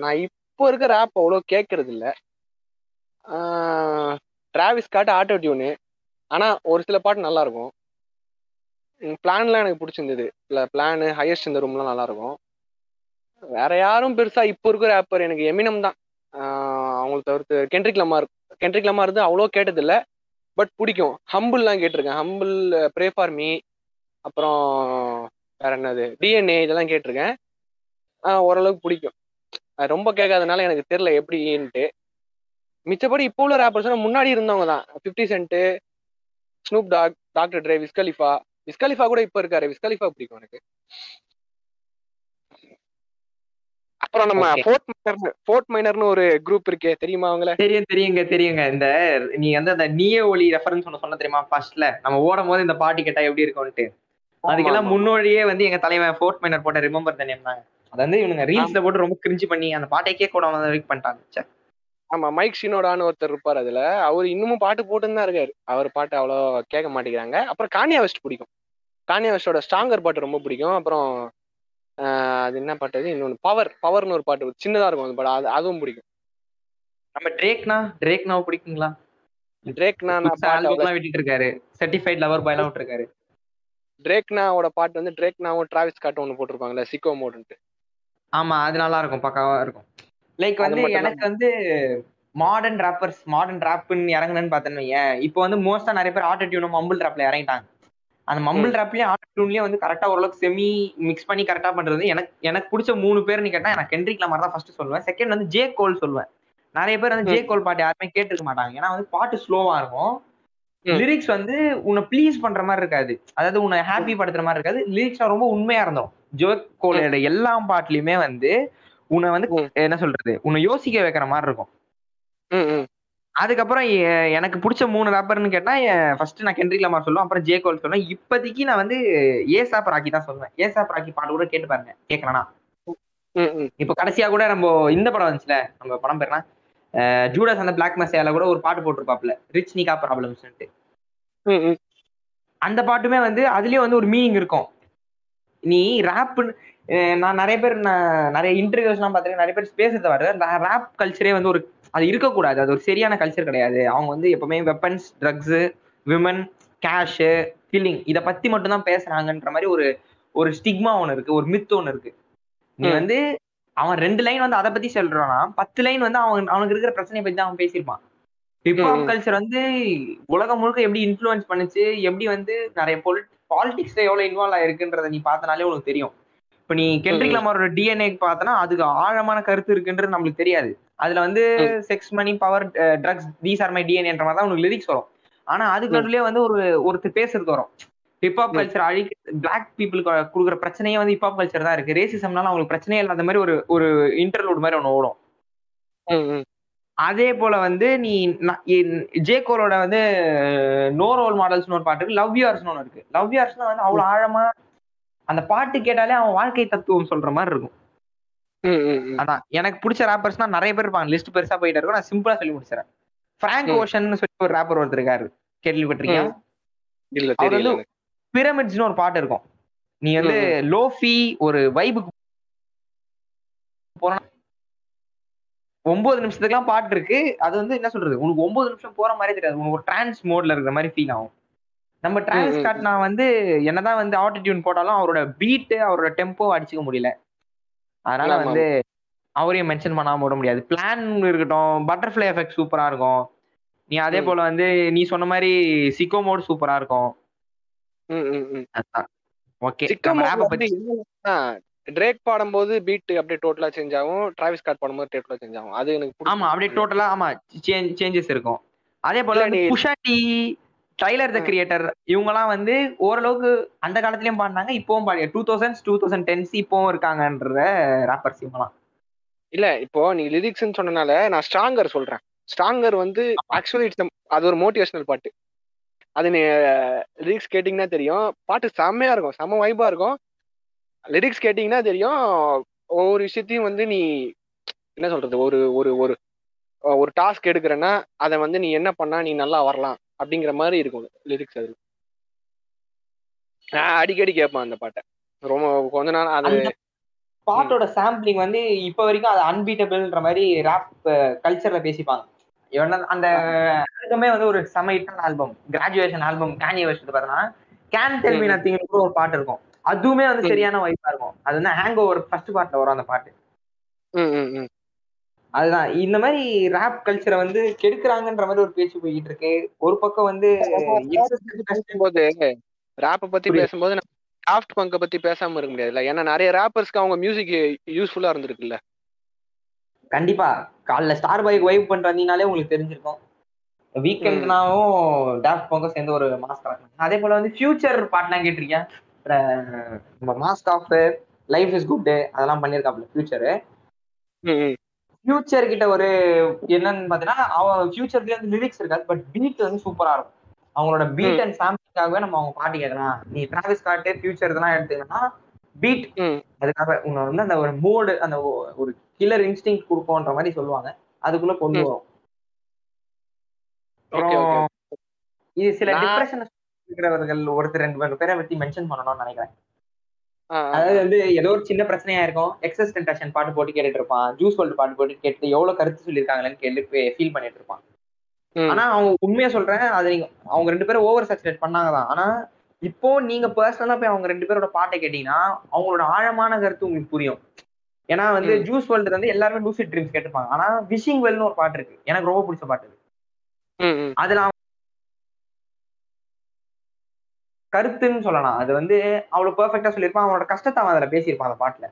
நான் இப்போ இருக்க ரேப் அவ்வளோ கேட்கறது இல்ல டிராவிஸ் காட்டு ஆட்டோ டியூனு ஆனா ஒரு சில பாட்டு நல்லா இருக்கும். பிளான்லாம் எனக்கு பிடிச்சிருந்தது. இல்லை பிளானு ஹையஸ்ட் இந்த ரூம்லாம் நல்லா இருக்கும் வேற யாரும் பெருசா இப்போ இருக்கிற ஆப்பர் எனக்கு எமினம் தான். அவங்களை தவிர்த்து கென்ட்ரிக் லமார் கென்ட்ரிக் லமார் இருந்து அவ்வளோ கேட்டதில்ல பட் பிடிக்கும். ஹம்புல்லாம் கேட்டிருக்கேன். ஹம்புல் ப்ரே ஃபார் மீ அப்புறம் வேற என்னது? டிஎன்ஏ இதெல்லாம் கேட்டிருக்கேன். ஓரளவுக்கு பிடிக்கும். ரொம்ப கேட்காதனால எனக்கு தெரியல எப்படின்ட்டு. மிச்சப்படி இப்போ உள்ள ரேப்பர்ஸ் முன்னாடி இருந்தவங்க தான். Fifty Cent Snoop Dogg Doctor Dre Wiz Khalifa Wiz Khalifa கூட இப்போ இருக்காரு. விஸ்கலிஃபா பிடிக்கும் எனக்கு. அப்புறம் நம்ம. ஃபோர்ட் மைனர் ஃபோர்ட் மைனர்னு ஒரு குரூப் இருக்கே. தெரியுமா அவங்கள? தெரியும் தெரியுங்க தெரியுங்க. இந்த நீ வந்து அந்த நீய ஒளி ரெஃபரன்ஸ் ஒன்று சொன்ன தெரியுமா ஃபர்ஸ்ட்ல நம்ம ஓடும் போது இந்த பாட்டு கேட்டா எப்படி இருக்கும்ட்டு அதுக்கெல்லாம். முன்னோடியே வந்து எங்க தலைவன் ஃபோர்த் மைனர் போட்ட ரிமெம்பர் த நேம் தாங்க அது வந்து இவனுங்க ரீல்ஸ்ல போட்டு ரொம்ப கிரிஞ்சு பண்ணி அந்த பாட்டை கேட்க விடாம வரைக்கும் பண்ணிட்டாங்க. ஆமா மைக் ஷினோடான்னு ஒருத்தர் இருப்பார் அதுல. அவர் இன்னமும் பாட்டு போட்டுன்னு தான் இருக்காரு. அவர் பாட்டு அவ்வளோ கேட்க மாட்டேங்கிறாங்க. அப்புறம் கானியா வெஸ்ட் பிடிக்கும். கானியா வெஸ்டோட ஸ்ட்ராங்கர் பாட்டு ரொம்ப பிடிக்கும். அப்புறம் அது என்ன பாட்டு அது? இன்னொன்று பவர் பவர்னு ஒரு பாட்டு சின்னதா இருக்கும் அந்த பாட்டு. அது அதுவும் பிடிக்கும். நம்ம ட்ரேக்னா ட்ரேக்னா பிடிக்குங்களா? ட்ரேக்னா நான் விட்டுட்டு இருக்காரு சர்டிஃபைட் லவர் பாய்லாம் விட்டுருக்காரு. ட்ரேக்னாவோட பாட்டு வந்து ட்ரேக்னாவும் டிராவிஸ் காட்டும் ஒன்று போட்டிருப்பாங்கல்ல சிக்கோ மோடுன்ட்டு ஆமா அது நல்லா இருக்கும். பக்காவா இருக்கும். லைக் வந்து. எனக்கு வந்து மாடர்ன் ராப்பர்ஸ் மாடர்ன் ராப்னு இறங்குனேன்னு பார்த்தேன்னு வையேன். இப்போ வந்து மோஸ்டா நிறைய பேர் ஆட்டோ டியூனும் மம்பிள் ராப்ல இறங்கிட்டாங்க. அந்த மம்பிள் ராப்லயும் ஆட்டோ டியூன்லயும் வந்து கரெக்டா ஓரளவுக்கு செமி மிக்ஸ் பண்ணி கரெக்டா பண்றது எனக்கு எனக்கு பிடிச்ச மூணு பேர்னு கேட்டா எனக்கு கென்ட்ரிக் லமார் தான் ஃபர்ஸ்ட் சொல்லுவேன். செகண்ட் வந்து ஜே கோல் சொல்லுவேன். நிறைய பேர் வந்து ஜே கோல் பாட்டு யாருமே கேட்டிருக்க மாட்டாங்க. ஏன்னா வந்து பாட்டு ஸ்லோவா இருக்கும். லிரிக்ஸ் வந்து உன்னை ப்ளீஸ் பண்ற மாதிரி இருக்காது. அதாவது உன்னை ஹாப்பி படுத்துற மாதிரி இருக்காது. லிரிக்ஸ் ரொம்ப உண்மையா இருந்தோம் ஜோ கோலோட எல்லா பாட்டுலயுமே வந்து உன்னை வந்து. என்ன சொல்றது? உன்னை யோசிக்க வைக்கிற மாதிரி இருக்கும். அதுக்கப்புறம் எனக்கு பிடிச்ச மூணு ராப்பர்னு கேட்டா ஃபர்ஸ்ட் நான் கென்ட்ரிக் லமார் சொல்லுவேன் அப்புறம் ஜே கோல் சொல்லுவேன். இப்போதைக்கு நான் வந்து ஏசாப் ராக்கி தான் சொல்லுவேன். ஏசாப் ராக்கி பாட்டு கூட கேட்டு பாருங்க. கேட்கலனா இப்போ கடைசியா கூட நம்ம இந்த படம் வந்துச்சுல நம்ம படம் பேர்னா ஜூடாஸ் அந்த பிளாக் மெசையால கூட ஒரு பாட்டு போட்டிருப்பாப்ல ரிச் நிகா ப்ராப்ளம்ஸ்ன்ட்டு அந்த பாட்டுமே வந்து அதுலயும் வந்து ஒரு மீனிங் இருக்கும். நீ ரேப் நான் நிறைய பேர் நான் நிறைய இன்டர்வியூஸ்லாம் பார்த்துருக்கேன் நிறைய பேர் பேசுறத வர அந்த ரேப் கல்ச்சரே வந்து ஒரு அது இருக்கக்கூடாது. அது ஒரு சரியான கல்ச்சர் கிடையாது. அவங்க வந்து எப்பவுமே weapons drugs women cash killing இதை பத்தி மட்டும் தான் பேசுறாங்கன்ற மாதிரி ஒரு ஒரு ஸ்டிக்மா ஒன்று இருக்கு. ஒரு மித்து ஒன்று இருக்கு. நீ. வந்து அவன் ரெண்டு லைன் வந்து அதை பத்தி சொல்றானா பத்து லைன் வந்து அவன் அவனுக்கு இருக்கிற பிரச்சனையை பத்தி தான் அவன் பேசியிருப்பான். ஹிப்ஹாப். கல்ச்சர் வந்து உலகம் முழுக்க எப்படி இன்ஃப்ளூயன்ஸ் பண்ணுச்சு எப்படி வந்து நிறைய பொலிட் பாலிடிக்ஸ்ல எவ்வளவு இன்வால்வ் ஆயிருக்குன்றத நீ பார்த்தனாலே உனக்கு தெரியும். இப்ப நீ கென்ட்ரிக். லமாரோட டிஎன்ஏ பார்த்தனா அதுக்கு ஆழமான கருத்து இருக்குன்றது நம்மளுக்கு தெரியாது. அதுல வந்து. Sex money power drugs these are my டிஎன்ஏன்ற மாதிரி தான் உனக்கு லிரிக்ஸ் வரும். ஆனா அதுக்கு. நடுவுலயே வந்து ஒரு ஒருத்தர் பேசுறது வரும். ஹிப்ஹாப். கல்ச்சர் அழிக்க பிளாக் பீப்புளுக்கு கொடுக்குற பிரச்சனையே வந்து ஹிப்ஹாப் கல்ச்சர் தான் இருக்கு. ரேசிசம்னால அவங்களுக்கு பிரச்சனையே இல்லாத மாதிரி ஒரு ஒரு இன்டர்லூட் மாதிரி ஒன்று ஓடும். அதே போல வந்து நீ ந- இன்- ஜே கோலோட வந்து நோ ரோல் மாடல்ஸ்னு ஒரு பாட்டு இருக்கு. லவ் யூர்ஸ்னு ஒன்று இருக்கு. லவ் யூர்ஸ்னா வந்து அவ்வளவு ஆழமா அந்த பாட்டு கேட்டாலே அவன் வாழ்க்கை தத்துவம் சொல்ற மாதிரி இருக்கும். அதான். எனக்கு பிடிச்ச ராப்பர்ஸ்னா நிறைய பேர் இருப்பாங்க. லிஸ்ட் பெருசா போயிட்டு இருக்கும். நான் சிம்பிளா சொல்லி முடிச்சிடறேன் ஃப்ராங்க் ம். ஓஷன் சொல்லி ஒரு ராப்பர் ஒருத்தர் இருக்காரு. இல்ல அவர் தெரியல. பிரமிட்ஸ்னு ஒரு பாட்டு இருக்கும். நீ வந்து லோஃபி ஒரு வைபுக்கு போனா ஒன்பது நிமிஷத்துக்குலாம் பாட்டு இருக்கு. அது வந்து என்ன சொல்றது? உனக்கு ஒன்பது நிமிஷம் போற மாதிரி தெரியாது. உனக்கு ஒரு டிரான்ஸ் மோட்ல இருக்கிற மாதிரி ஃபீல் ஆகும். நம்ம டிரான்ஸ் ம். காட்டினா வந்து என்னதான் வந்து ஆட்டிடியூன் போட்டாலும் அவரோட பீட்டு அவரோட டெம்போ அடிச்சுக்க முடியல. அதனால. வந்து அவரையும் மென்ஷன் பண்ணாம விட முடியாது. பிளான் இருக்கட்டும் பட்டர்ஃப்ளை எஃபெக்ட் சூப்பரா இருக்கும். நீ அதே. போல வந்து நீ சொன்ன மாதிரி சிக்கோ மோட் சூப்பரா இருக்கும். ஓகே ட்ரேக் பாடும்போது பீட் அப்படியே டோட்டலா சேஞ்ச் ஆகும். டிராவிஸ் ஸ்காட் பாடும்போது டோட்டலா சேஞ்ச் ஆகும். அது எனக்கு. ஆமா அப்படியே டோட்டலா ஆமா சேஞ்சஸ் இருக்கும். அதே போல புஷாட்டி டைலர் த. கிரியேட்டர் இவங்கலாம் வந்து ஓரளவுக்கு அந்த காலத்துலயும் பாடினாங்க இப்பவும் பாடி two thousand two thousand tens இப்பவும் இருக்காங்கன்ற ராப்பர்ஸ் இவங்கலாம் இல்ல இப்போ நீ லிரிக்ஸ்னு சொன்னனால நான் ஸ்ட்ராங்கர் சொல்றேன். ஸ்ட்ராங்கர் வந்து ஆக்சுவலி இட்ஸ் அது ஒரு மோட்டிவேஷனல் பாட்டு. அது நீ லிரிக்ஸ் கேட்டிங்கன்னா தெரியும். பாட்டு செம்மையா இருக்கும் செம்ம வைபா இருக்கும். லிரிக்ஸ் கேட்டிங்கன்னா தெரியும். ஒவ்வொரு விஷயத்தையும் வந்து நீ என்ன சொல்றது ஒரு ஒரு ஒரு ஒரு டாஸ்க் எடுக்கிறேன்னா அதை வந்து நீ என்ன பண்ணா நீ நல்லா வரலாம் அப்படிங்கிற மாதிரி இருக்கும் லிரிக்ஸ் அது நான் அடிக்கடி கேட்பேன் அந்த பாட்டை. ரொம்ப கொஞ்ச நாள் அது பாட்டோட சாம்பிளிங் வந்து இப்ப வரைக்கும் அது அன்பீட்டபிள்ன்ற மாதிரி ராப் கல்ச்சர்ல பேசிப்பாங்க. அந்த ஆல்பமே வந்து ஒரு செம ஹிட்டான ஆல்பம் கிராஜுவேஷன் ஆல்பம் கேனிய வருஷத்து பார்த்தோன்னா கேன் டெல் மீ. நத்திங் கூட ஒரு பாட்டு இருக்கும். அதுவுமே வந்து. சரியான வைப்பா இருக்கும். அது வந்து ஹேங் ஓவர் ஃபர்ஸ்ட் பார்ட்ல வரும் அந்த பாட்டு. அதுதான். இந்த மாதிரி ராப் கல்ச்சரை வந்து கெடுக்குறாங்கன்ற மாதிரி ஒரு பேச்சு போய்கிட்டு இருக்கு. ஒரு பக்கம் வந்து பேசும்போது ராப்ப பத்தி. பேசும்போது சாஃப்ட் பங்க பத்தி பேசாம இருக்க முடியாதுல்ல ஏன்னா நிறைய ராப்பர்ஸ்க்கு அவங்க மியூசிக் யூஸ்ஃபுல்லா இருந்திருக்குல்ல. கண்டிப்பா. காலைல ஸ்டார் பாய்க்கு வைப் பண்ணிட்டு வந்தீங்கனாலே உங்களுக்கு தெரிஞ்சிருக்கும். வீக்கெண்ட்னாவும் டாஃப்ட் பங்கும் சேர்ந்து ஒரு மாஸ்க் கலக்கணும் அதே போல வந்து ஃபியூச்சர் பாட்டுலாம் கேட்டிருக்கேன் நம்ம mask off life is good அதெல்லாம் பண்ணியிருக்காப்ல ஃபியூச்சரு. ஃபியூச்சர் கிட்ட ஒரு என்னன்னு பாத்தீங்கன்னா அவன் ஃபியூச்சர்ல வந்து லிரிக்ஸ் இருக்காது பட் பீட் வந்து சூப்பரா இருக்கும். அவங்களோட பீட் அண்ட் சாம்பிளுக்காகவே நம்ம அவங்க பாட்டு கேட்கலாம். நீ டிராவிஸ் ஸ்காட் ஃபியூச்சர் இதெல்லாம் எடுத்தீங்கன்னா பீட் அதுக்காக உன்னை வந்து அந்த ஒரு மோடு அந்த ஒரு கில்லர் இன்ஸ்டிங் கொடுக்கும்ன்ற மாதிரி சொல்லுவாங்க. அதுக்குள்ள கொண்டு. வரும். Okay okay. அப்புறம் இது சில டிப்ரெஷன் இருக்கிறவர்கள் ஒருத்தர் ரெண்டு பேர் பேரை பத்தி மென்ஷன் பண்ணணும்னு நினைக்கிறேன். அதாவது வந்து ஏதோ ஒரு சின்ன பிரச்சனையா இருக்கும். எக்ஸஸ் டென்டேஷன் பாட்டு போட்டு கேட்டுட்டு இருப்பான். ஜூஸ் வேர்ல்டு பாட்டு போட்டு கேட்டு எவ்வளவு கருத்து சொல்லியிருக்காங்களேன்னு கேட்டு ஃபீல் பண்ணிட்டு இருப்பான். ஆனா அவங்க உண்மையா சொல்றேன். அது நீங்க அவங்க ரெண்டு பேரும் ஓவர் சச்சுரேட் பண்ணாங்க தான். ஆனா இப்போ நீங்க பர்சனலா போய் அவங்க ரெண்டு பேரோட பாட்டை கேட்டீங்கன்னா அவங்களோட ஆழமான கருத்து உங்களுக்கு புரியும். ஏன்னா வந்து. ஜூஸ் வேர்ல்டு வந்து எல்லாருமே லூசிட் ட்ரீம்ஸ் கேட்டுப்பாங்க ஆனா விஷிங் வெல்னு ஒரு பாட்டு இருக்கு. எனக்கு ரொம்ப பிடிச்ச பாட்டு. அதுல கருத்துன்னு சொல்லலாம் அது வந்து அவ்வளவு பெர்ஃபெக்டா சொல்லியிருப்பான் அவனோட கஷ்டத்தை அவன் அதுல பேசியிருப்பான் அந்த பாட்டுல.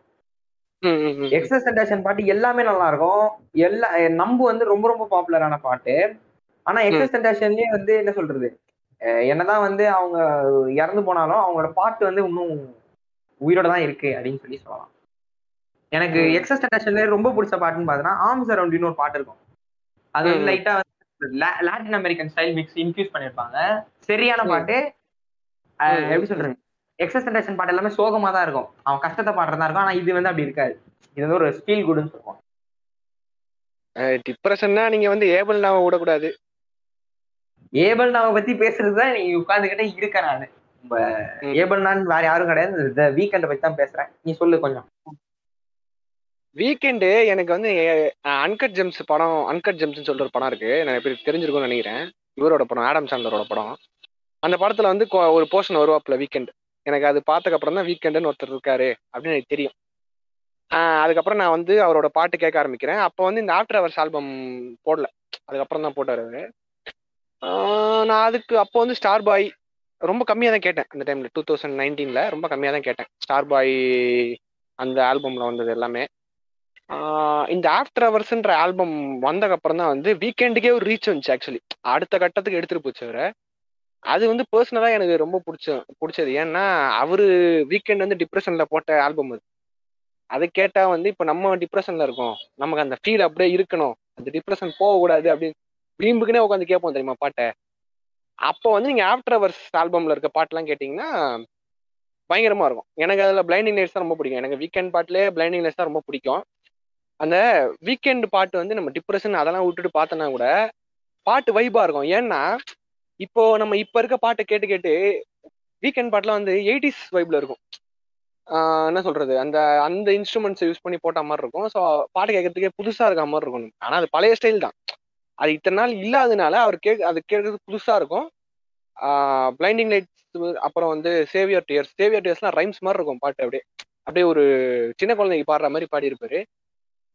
எக்ஸஸ் டென்டேஷன் பாட்டு எல்லாமே நல்லா இருக்கும் எல்லா நம்பு வந்து ரொம்ப ரொம்ப பாப்புலரான பாட்டு ஆனா எக்ஸஸ் டென்டேஷன்லயே வந்து என்ன சொல்றது என்னதான் வந்து அவங்க இறந்து போனாலும் அவங்களோட பாட்டு வந்து இன்னும் உயிரோட தான் இருக்கு அப்படின்னு சொல்லி சொல்லலாம் எனக்கு. எக்ஸஸ் டென்டேஷன்ல ரொம்ப பிடிச்ச பாட்டுன்னு பார்த்தீங்கன்னா ஆர்ம்ஸ் அரௌண்ட்னு ஒரு பாட்டு இருக்கும் அது வந்து. லைட்டா Latin American style mix infuse பண்ணிருப்பாங்க சரியான. பாட்டு. எப்படி சொல்றது? எக்ஸஸ் டென்டேஷன் பாட்டு எல்லாமே சோகமா தான் இருக்கும். அவன் கஷ்டத்தை பாடுறதா இருக்கும். ஆனா இது வந்து அப்படி இருக்காது. இது வந்து ஒரு ஃபீல் குட்னு சொல்லுவோம் டிப்ரெஷன்னா நீங்க வந்து ஏபிள் நாம விடக்கூடாது. ஏபல் நாவை பத்தி பேசுறதுதான் நீ உட்காந்துக்கிட்டே இருக்க நானு. ம். ஏபல் நான் வேற யாரும் கிடையாது. இந்த வீக்கெண்டை பத்தி தான் பேசுறேன். நீ சொல்லு கொஞ்சம். வீக்கெண்டு எனக்கு வந்து அன்கட் ஜெம்ஸ் படம் அன்கட் ஜெம்ஸ்னு சொல்ற ஒரு படம் இருக்கு. நான் எப்படி தெரிஞ்சிருக்கும்னு நினைக்கிறேன். இவரோட படம் ஆடம் சாண்டலரோட படம். அந்த படத்துல வந்து ஒரு போர்ஷன் வருவாப்புல வீக்கெண்ட் எனக்கு அது பார்த்ததுக்கு அப்புறம் தான் வீக்கெண்டுன்னு ஒருத்தர் இருக்காரு அப்படின்னு எனக்கு தெரியும். அதுக்கப்புறம் நான் வந்து அவரோட பாட்டு கேட்க ஆரம்பிக்கிறேன். அப்போ வந்து இந்த ஆஃப்டர் அவர்ஸ் ஆல்பம் போடல. அதுக்கப்புறம் தான் போட்டார் அவரு. நான் அதுக்கு அப்போ வந்து ஸ்டார் பாய் ரொம்ப கம்மியாக தான் கேட்டேன். அந்த டைம்ல டூ தௌசண்ட் நைன்டீன்ல ரொம்ப கம்மியாக தான் கேட்டேன். ஸ்டார் பாய் அந்த ஆல்பம்ல வந்தது எல்லாமே. இந்த ஆஃப்டர் அவர்ஸ்ன்ற ஆல்பம் வந்ததுக்கப்புறம் தான் வந்து வீக்கெண்டுக்கே ஒரு ரீச் வந்துச்சு ஆக்சுவலி அடுத்த கட்டத்துக்கு எடுத்துட்டு போச்சு அவரை. அது வந்து பர்சனலா எனக்கு ரொம்ப பிடிச்ச பிடிச்சது. ஏன்னா அவரு வீக்கெண்ட் வந்து டிப்ரெஷன்ல போட்ட ஆல்பம் அது. அதை கேட்டா வந்து இப்போ நம்ம டிப்ரெஷன்ல இருக்கோம். நமக்கு அந்த ஃபீல் அப்படியே இருக்கணும். அந்த டிப்ரெஷன் போகக்கூடாது அப்படின்னு வீம்புக்குனே உட்காந்து கேட்போம் தெரியுமா பாட்டை? அப்போ வந்து நீங்க ஆஃப்டர் அவர்ஸ் ஆல்பம்ல இருக்க பாட்டெல்லாம் கேட்டிங்கன்னா பயங்கரமா இருக்கும். எனக்கு அதுல பிளைண்டிங் லைட்ஸ் தான் ரொம்ப பிடிக்கும். எனக்கு வீக்கெண்ட் பாட்டிலே பிளைண்டிங் லைட்ஸ் தான் ரொம்ப பிடிக்கும். அந்த வீக்கெண்ட் பாட்டு வந்து நம்ம டிப்ரெஷன் அதெல்லாம் விட்டுட்டு பார்த்தோன்னா கூட பாட்டு வைபா இருக்கும். ஏன்னா இப்போ நம்ம இப்ப இருக்க பாட்டை கேட்டு கேட்டு வீக்கெண்ட் பாட்டுலாம் வந்து எயிட்டிஸ் வைப்ல இருக்கும். என்ன சொல்றது? அந்த அந்த இன்ஸ்ட்ருமெண்ட்ஸ் யூஸ் பண்ணி போட்ட மாதிரி இருக்கும். ஸோ பாட்டு கேட்கறதுக்கே புதுசா இருக்க மாதிரி இருக்கும். ஆனா அது பழைய ஸ்டைல் தான். அது இத்தனை நாள் இல்லாதனால அவர் கேட்க அது கேட்கறது புதுசா இருக்கும். பிளைண்டிங் லைட்ஸ் அப்புறம் வந்து save your tears save your டியர்ஸ்லாம் rhymes மாதிரி இருக்கும் பாட்டு. அப்படியே அப்படியே ஒரு சின்ன குழந்தைக்கு பாடுற மாதிரி பாடி இருப்பாரு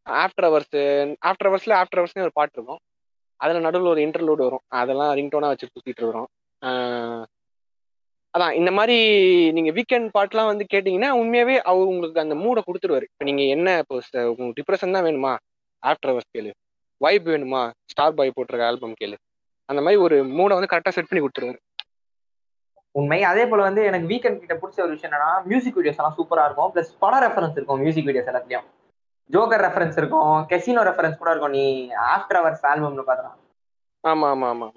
ஆஃப்டர் அவர்ஸ் ஆஃப்டர் அவர்ஸ்ல ஆஃப்டர் அவர்ஸ்னு ஒரு பாட்டு இருக்கும். அதுல நடுவில் ஒரு இன்டர்லூட் வரும். அதெல்லாம் ரிங்டோனா வச்சு சுற்றிட்டு இருக்கிறோம். அதான் இந்த மாதிரி நீங்க வீக்கெண்ட் பாட்டெலாம் வந்து கேட்டீங்கன்னா உண்மையாவே அவர் உங்களுக்கு அந்த மூடை கொடுத்துருவாரு. இப்போ நீங்க என்ன இப்போ உங்களுக்கு டிப்ரெஷன் தான் வேணுமா? ஆஃப்டர் அவர்ஸ் கேளு. வைப் வேணுமா? ஸ்டார் பாய் போட்டிருக்க ஆல்பம் கேளு. அந்த மாதிரி ஒரு மூடை வந்து கரெக்டாக செட் பண்ணி கொடுத்துருவாரு. உண்மை. அதே போல வந்து எனக்கு வீக்கெண்ட் கிட்ட பிடிச்ச ஒரு விஷயம் என்னன்னா மியூசிக் வீடியோஸ் எல்லாம் சூப்பரா இருக்கும். பிளஸ் பட ரெஃபரன்ஸ் இருக்கும் மியூசிக் வீடியோஸ் எல்லாத்தையும் ஜோக்கர் ரெஃபரன்ஸ் இருக்கும் கெசினோ ரெஃபரன்ஸ் கூட இருக்கும். நீ ஆஃப்டர் அவர்ஸ் ஆல்பம்ல பார்த்தா ஆமா ஆமா ஆமா.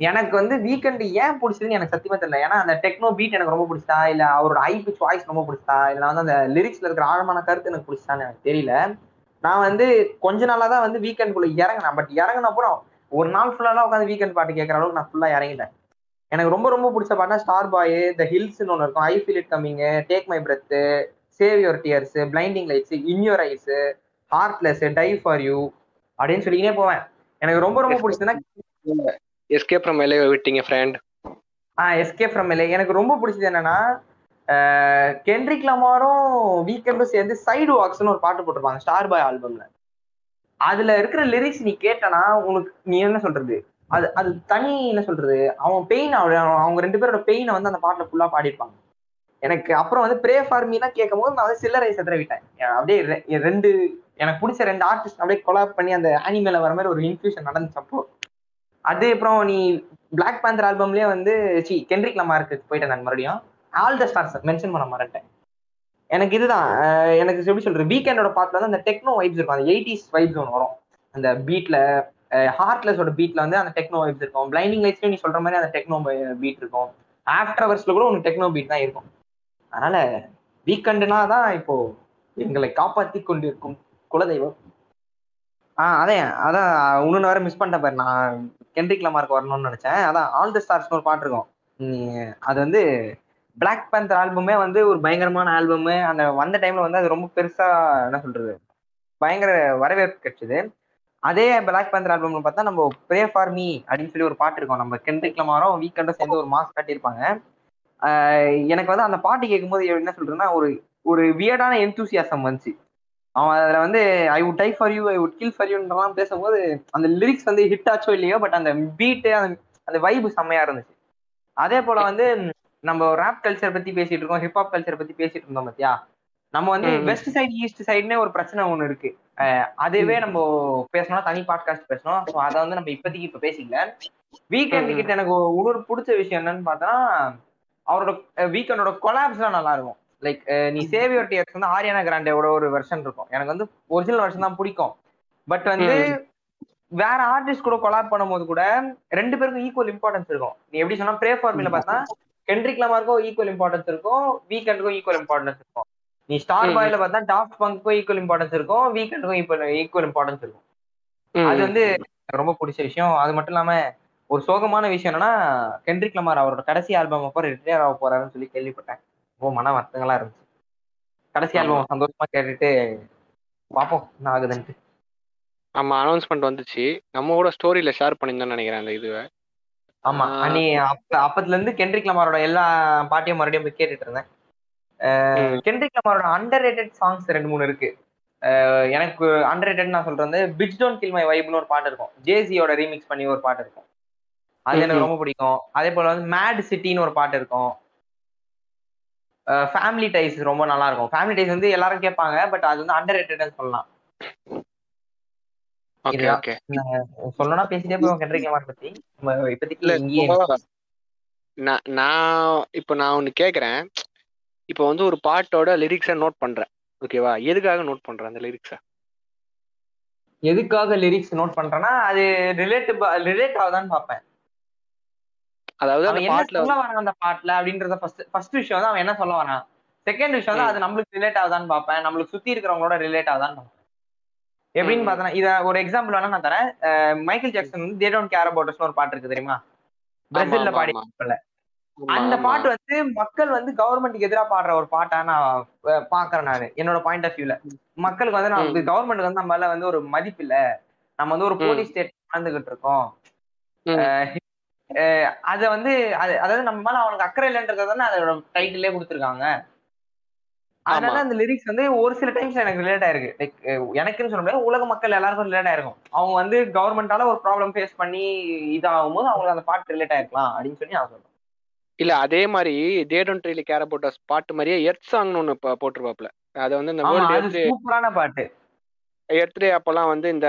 எனக்கு வந்து வீக்கெண்ட் ஏன் பிடிச்சதுன்னு எனக்கு சத்தியமா தெரியல. ஏன்னா அந்த டெக்னோ பீட் எனக்கு ரொம்ப பிடிச்சா இல்ல அவரோட ஐ பிச் வாய்ஸ் ரொம்ப பிடிச்சா இல்ல வந்து அந்த லிரிக்ஸ்ல இருக்கிற ஆழமான கருத்து எனக்கு பிடிச்சான்னு எனக்கு தெரியல. நான் வந்து கொஞ்ச நாளா தான் வந்து வீக்கெண்ட் குள்ள இறங்கினேன். பட் இறங்கின அப்புறம் ஒரு நாள் ஃபுல்லாலாம் உட்காந்து வீக்கெண்ட் பாட்டு கேட்கற அளவுக்கு நான் ஃபுல்லா இறங்கிட்டேன். எனக்கு ரொம்ப ரொம்ப பிடிச்ச பாட்டுனா ஸ்டார் பாய் த ஹில்ஸ்னு ஒன்று இருக்கும். I feel it coming take my breath save your tears blinding lights in your eyes heartless die for you அப்படின்னு சொல்லிக்கினே போவேன். எனக்கு ரொம்ப ரொம்ப பிடிச்சதுன்னா எஸ்கேப் ஃப்ரம் எல்லை விட்டீங்க friend ah escape from LA எனக்கு ரொம்ப பிடிச்சது என்னன்னா கென்ட்ரிக் லமாரும் வீக்கெண்டும் சேர்ந்து சைடு வாக்ஸ்னு ஒரு பாட்டு போட்டிருப்பாங்க ஸ்டார் பாய் ஆல்பம்ல அதுல இருக்கிற லிரிக்ஸ் நீ கேட்டனா உனக்கு நீ என்ன சொல்றது? அது அது தனி என்ன சொல்றது? அவன் பெயின் அவங்க ரெண்டு பேரோட பெயினை வந்து அந்த பாட்டுல ஃபுல்லா பாடியிருப்பாங்க. எனக்கு அப்புறம் வந்து ப்ரே ஃபார் மீலாம் கேட்கும் போது நான் வந்து சில்லறை செதற விட்டேன். அப்படியே ரெண்டு எனக்கு பிடிச்ச ரெண்டு ஆர்டிஸ்ட் அப்படியே கொலாப் பண்ணி அந்த அனிமேல வர மாதிரி ஒரு இன்ஃபியூஷன் நடந்துச்சு அப்போ அது அப்புறம் நீ பிளாக் பேந்தர் ஆல்பம்லயே வந்து சி கென்ட்ரிக் லமாருக்கு போயிட்டேன் நான் மறுபடியும். ஆல் த ஸ்டார்ஸ் மென்ஷன் பண்ண மாட்டேன் எனக்கு இதுதான் எனக்கு எப்படி சொல்றது வீக்கெண்டோட பாட்டில் வந்து அந்த டெக்னோ வைப்ஸ் இருக்கும். அந்த எயிட்டிஸ் வைப்ஸ் ஒன்று வரும். அந்த பீட்ல ஹார்ட்லெஸோட பீட்ல வந்து அந்த டெக்னோ வைப்ஸ் இருக்கும். பிளைண்டிங் லைட்ஸ்லயும் நீ சொல்ற மாதிரி அந்த டெக்னோ பீட் இருக்கும். ஆஃப்டர் அவர்ஸ்ல கூட உனக்கு டெக்னோ பீட் தான் இருக்கும். அதனால வீக்கெண்டுனா தான் இப்போ எங்களை காப்பாத்தி கொண்டிருக்கும் குலதெய்வம். ஆஹ் அதே அதான் இன்னொன்று வேற மிஸ் பண்ணிட்டேன் பாரு. நான் கென்ட்ரிக் லமார்க் வரணும்னு நினைச்சேன். அதான் ஆல் தி ஸ்டார்ஸ்னு ஒரு பாட்டு இருக்கும். அது வந்து பிளாக் பேந்தர் ஆல்பமே வந்து ஒரு பயங்கரமான ஆல்பமு அந்த வந்த டைம்ல வந்து அது ரொம்ப பெருசா என்ன சொல்றது? பயங்கர வரவேற்பு கிடைச்சது. அதே பிளாக் பேந்தர் ஆல்பம்ல பார்த்தா நம்ம ப்ரே ஃபார் மீ அப்படின்னு சொல்லி ஒரு பாட்டு இருக்கும். நம்ம கென்ட்ரிக் லமாரும் வீக்கெண்டும் சேர்ந்து ஒரு மாஸ்க் காட்டியிருப்பாங்க. எனக்கு வந்து அந்த பாட்டு கேட்கும்போது என்ன சொல்றேன்னா ஒரு ஒரு வியர்டான எந்தூசியாசம் வந்துச்சு. அவன் அதுல வந்து I would die for you I would kill for யூன்றலாம் பேசும்போது அந்த லிரிக்ஸ் வந்து ஹிட் ஆச்சோ இல்லையோ பட் அந்த பீட்டு அந்த அந்த வைபு செம்மையா இருந்துச்சு. அதே போல வந்து நம்ம ரேப் கல்ச்சர் பத்தி பேசிட்டு இருக்கோம் ஹிப்ஹாப் கல்ச்சர் பத்தி பேசிட்டு இருந்தோம் பாத்தியா? நம்ம வந்து. வெஸ்ட் சைடு ஈஸ்ட் சைடுனே ஒரு பிரச்சனை ஒண்ணு இருக்கு. அதுவே நம்ம பேசணும் தனி பாட்காஸ்ட் பேசணும். ஸோ அதை வந்து நம்ம இப்போதைக்கு இப்ப பேசிக்கல. வீக்கெண்ட். கிட்ட எனக்கு இன்னொரு பிடிச்ச விஷயம் என்னன்னு பார்த்தா அவரோட வீக்கெண்டோட கொலாப்ஸ்லாம் நல்லா இருக்கும் லைக் நீ சேவியர் டியர்ஸ் வந்து ஆரியானா கிராண்டேவோட ஒரு வெர்ஷன் இருக்கும். எனக்கு வந்து ஒரிஜினல் வெர்ஷன் தான் பிடிக்கும். பட் வந்து வேற ஆர்டிஸ்ட் கூட கொலாப் பண்ணும்போது கூட ரெண்டு பேருக்கும் ஈக்குவல் இம்பார்ட்டன்ஸ் இருக்கும். நீ எப்படி சொன்னா ப்ரே ஃபார்மில பார்த்தா கென்ட்ரிக் லமாருக்கும் ஈக்குவல் இம்பார்ட்டன்ஸ் இருக்கும். வீக்கெண்டுக்கும் ஈக்குவல் இம்பார்ட்டன்ஸ் இருக்கும். நீ ஸ்டார். பாய்ல பார்த்தா டாப் பங்க்கும் ஈக்குவல் இம்பார்ட்டன்ஸ் இருக்கும். வீக்கெண்டுக்கும் ஈக்குவல் ஈக்குவல் இம்பார்ட்டன்ஸ் இருக்கும். அது வந்து எனக்கு ரொம்ப பிடிச்ச விஷயம். அது மட்டும் இல்லாம ஒரு சோகமான விஷயம் என்னன்னா கென்ட்ரிக் லமார் அவரோட கடைசி ஆல்பம் அப்போ ரிட்டையர் ஆக போறாருன்னு சொல்லி கேள்விப்பட்டேன். ரொம்ப மன வருத்தங்களா இருந்துச்சு. கடைசி. ஆல்பம் சந்தோஷமா கேட்டுட்டு பாப்போம் என்ன ஆகுதுன்ட்டு. ஆமா அனௌன்ஸ்மெண்ட் வந்துச்சு. நம்ம கூட ஸ்டோரியில ஷேர் பண்ணியிருந்தோம்னு நினைக்கிறேன் அந்த இதுவை. ஆமா. அன்னி அப்ப அப்பத்துல இருந்து கென்ட்ரிக் லமாரோட எல்லா பாட்டையும் மறுபடியும் போய் கேட்டுட்டு இருந்தேன். ம். கென்ட்ரிக் லமாரோட அண்டர் ரேட்டட் சாங்ஸ் ரெண்டு மூணு இருக்கு. எனக்கு அண்டர் ரேட்டட் நான் சொல்றது பிட்ச் டோன் கில் மை வைப்னு ஒரு பாட்டு இருக்கும். ஜேசியோட ரீமிக்ஸ் பண்ணி ஒரு பாட்டு இருக்கும். அது எனக்கு. ரொம்ப பிடிக்கும். அதே போல வந்து மேட் சிட்டின்னு ஒரு பாட்டு இருக்கும். ஃபேமிலி டைஸ் ரொம்ப நல்லா இருக்கும். ஃபேமிலி டைஸ் வந்து எல்லாரும் கேட்பாங்க பட் அது வந்து அண்டர் ரேட்டட்னு சொல்லலாம் சொல்லணும்னா பேசிட்டே போவோம் கென்ட்ரிக் லமார் பத்தி. இப்போதைக்கு இங்கேயே நான் நான் இப்போ நான் ஒன்னு கேக்குறேன் இப்போ வந்து ஒரு பாட்டோட லிரிக்ஸை நோட் பண்றேன். ஓகேவா எதுக்காக நோட் பண்றேன் அந்த லிரிக்ஸை எதுக்காக லிரிக்ஸ் நோட் பண்றேன்னா அது ரிலேட்டிவ் ரிலேட் ஆகுதான்னு பார்ப்பேன். அதாவது அந்த பாட்டுல சொல்ல வரான் அந்த பாட்டுல அப்படின்றத ஃபர்ஸ்ட் ஃபர்ஸ்ட் விஷயம் வந்து அவன் என்ன சொல்ல வரான்? செகண்ட் விஷயம் வந்து. அது நம்மளுக்கு ரிலேட் ஆகுதான்னு பார்ப்பேன். நம்மளுக்கு சுத்தி இருக்கிறவங்களோட ரிலேட் ஆகுதான்னு பார்ப்பேன். எப்படின்னு. பார்த்தனா இத ஒரு எக்ஸாம்பிள் வேணா நான் தரேன். மைக்கேல் ஜாக்சன் வந்து தே டோன்ட் கேர் அபவுட் ஒரு பாட்டு இருக்கு தெரியுமா? பிரேசில்ல பாடி அந்த. பாட்டு வந்து மக்கள் வந்து கவர்மெண்ட்டுக்கு எதிரா பாடுற ஒரு பாட்டா நான் பாக்குறேன் நானு. என்னோட பாயிண்ட் ஆஃப் வியூல மக்களுக்கு வந்து நம்ம ம். கவர்மெண்ட் வந்து நம்ம மேல வந்து ஒரு மதிப்பு இல்ல. நம்ம வந்து ஒரு. போலீஸ் ஸ்டேட் வாழ்ந்துகிட்டு இருக்கோம். அத வந்து அது அதாவது நம்ம மேல அவனுக்கு அக்கறை இல்லைன்றத தானே அதோட டைட்டிலே கொடுத்துருக்காங்க. அதனால. அந்த லிரிக்ஸ் வந்து ஒரு சில டைம்ஸ் எனக்கு ரிலேட் ஆயிருக்கு. லைக் எனக்குன்னு சொல்ல முடியாது உலக மக்கள் எல்லாருக்கும் ரிலேட் ஆயிருக்கும். அவங்க வந்து கவர்மெண்டால ஒரு ப்ராப்ளம் ஃபேஸ் பண்ணி இதாகும் போது அவங்களுக்கு அந்த பாட்டு ரிலேட் ஆயிருக்கலாம் அப்படின்னு சொல்லி நான் சொல்றேன். இல்ல அதே மாதிரி they don't really care about பாட்டு மாதிரியே எர்த் சாங்னு ஒன்னு போட்டிருப்பாப்ல அது வந்து சூப்பரான பாட்டு. எர்த் டே அப்பெல்லாம் வந்து இந்த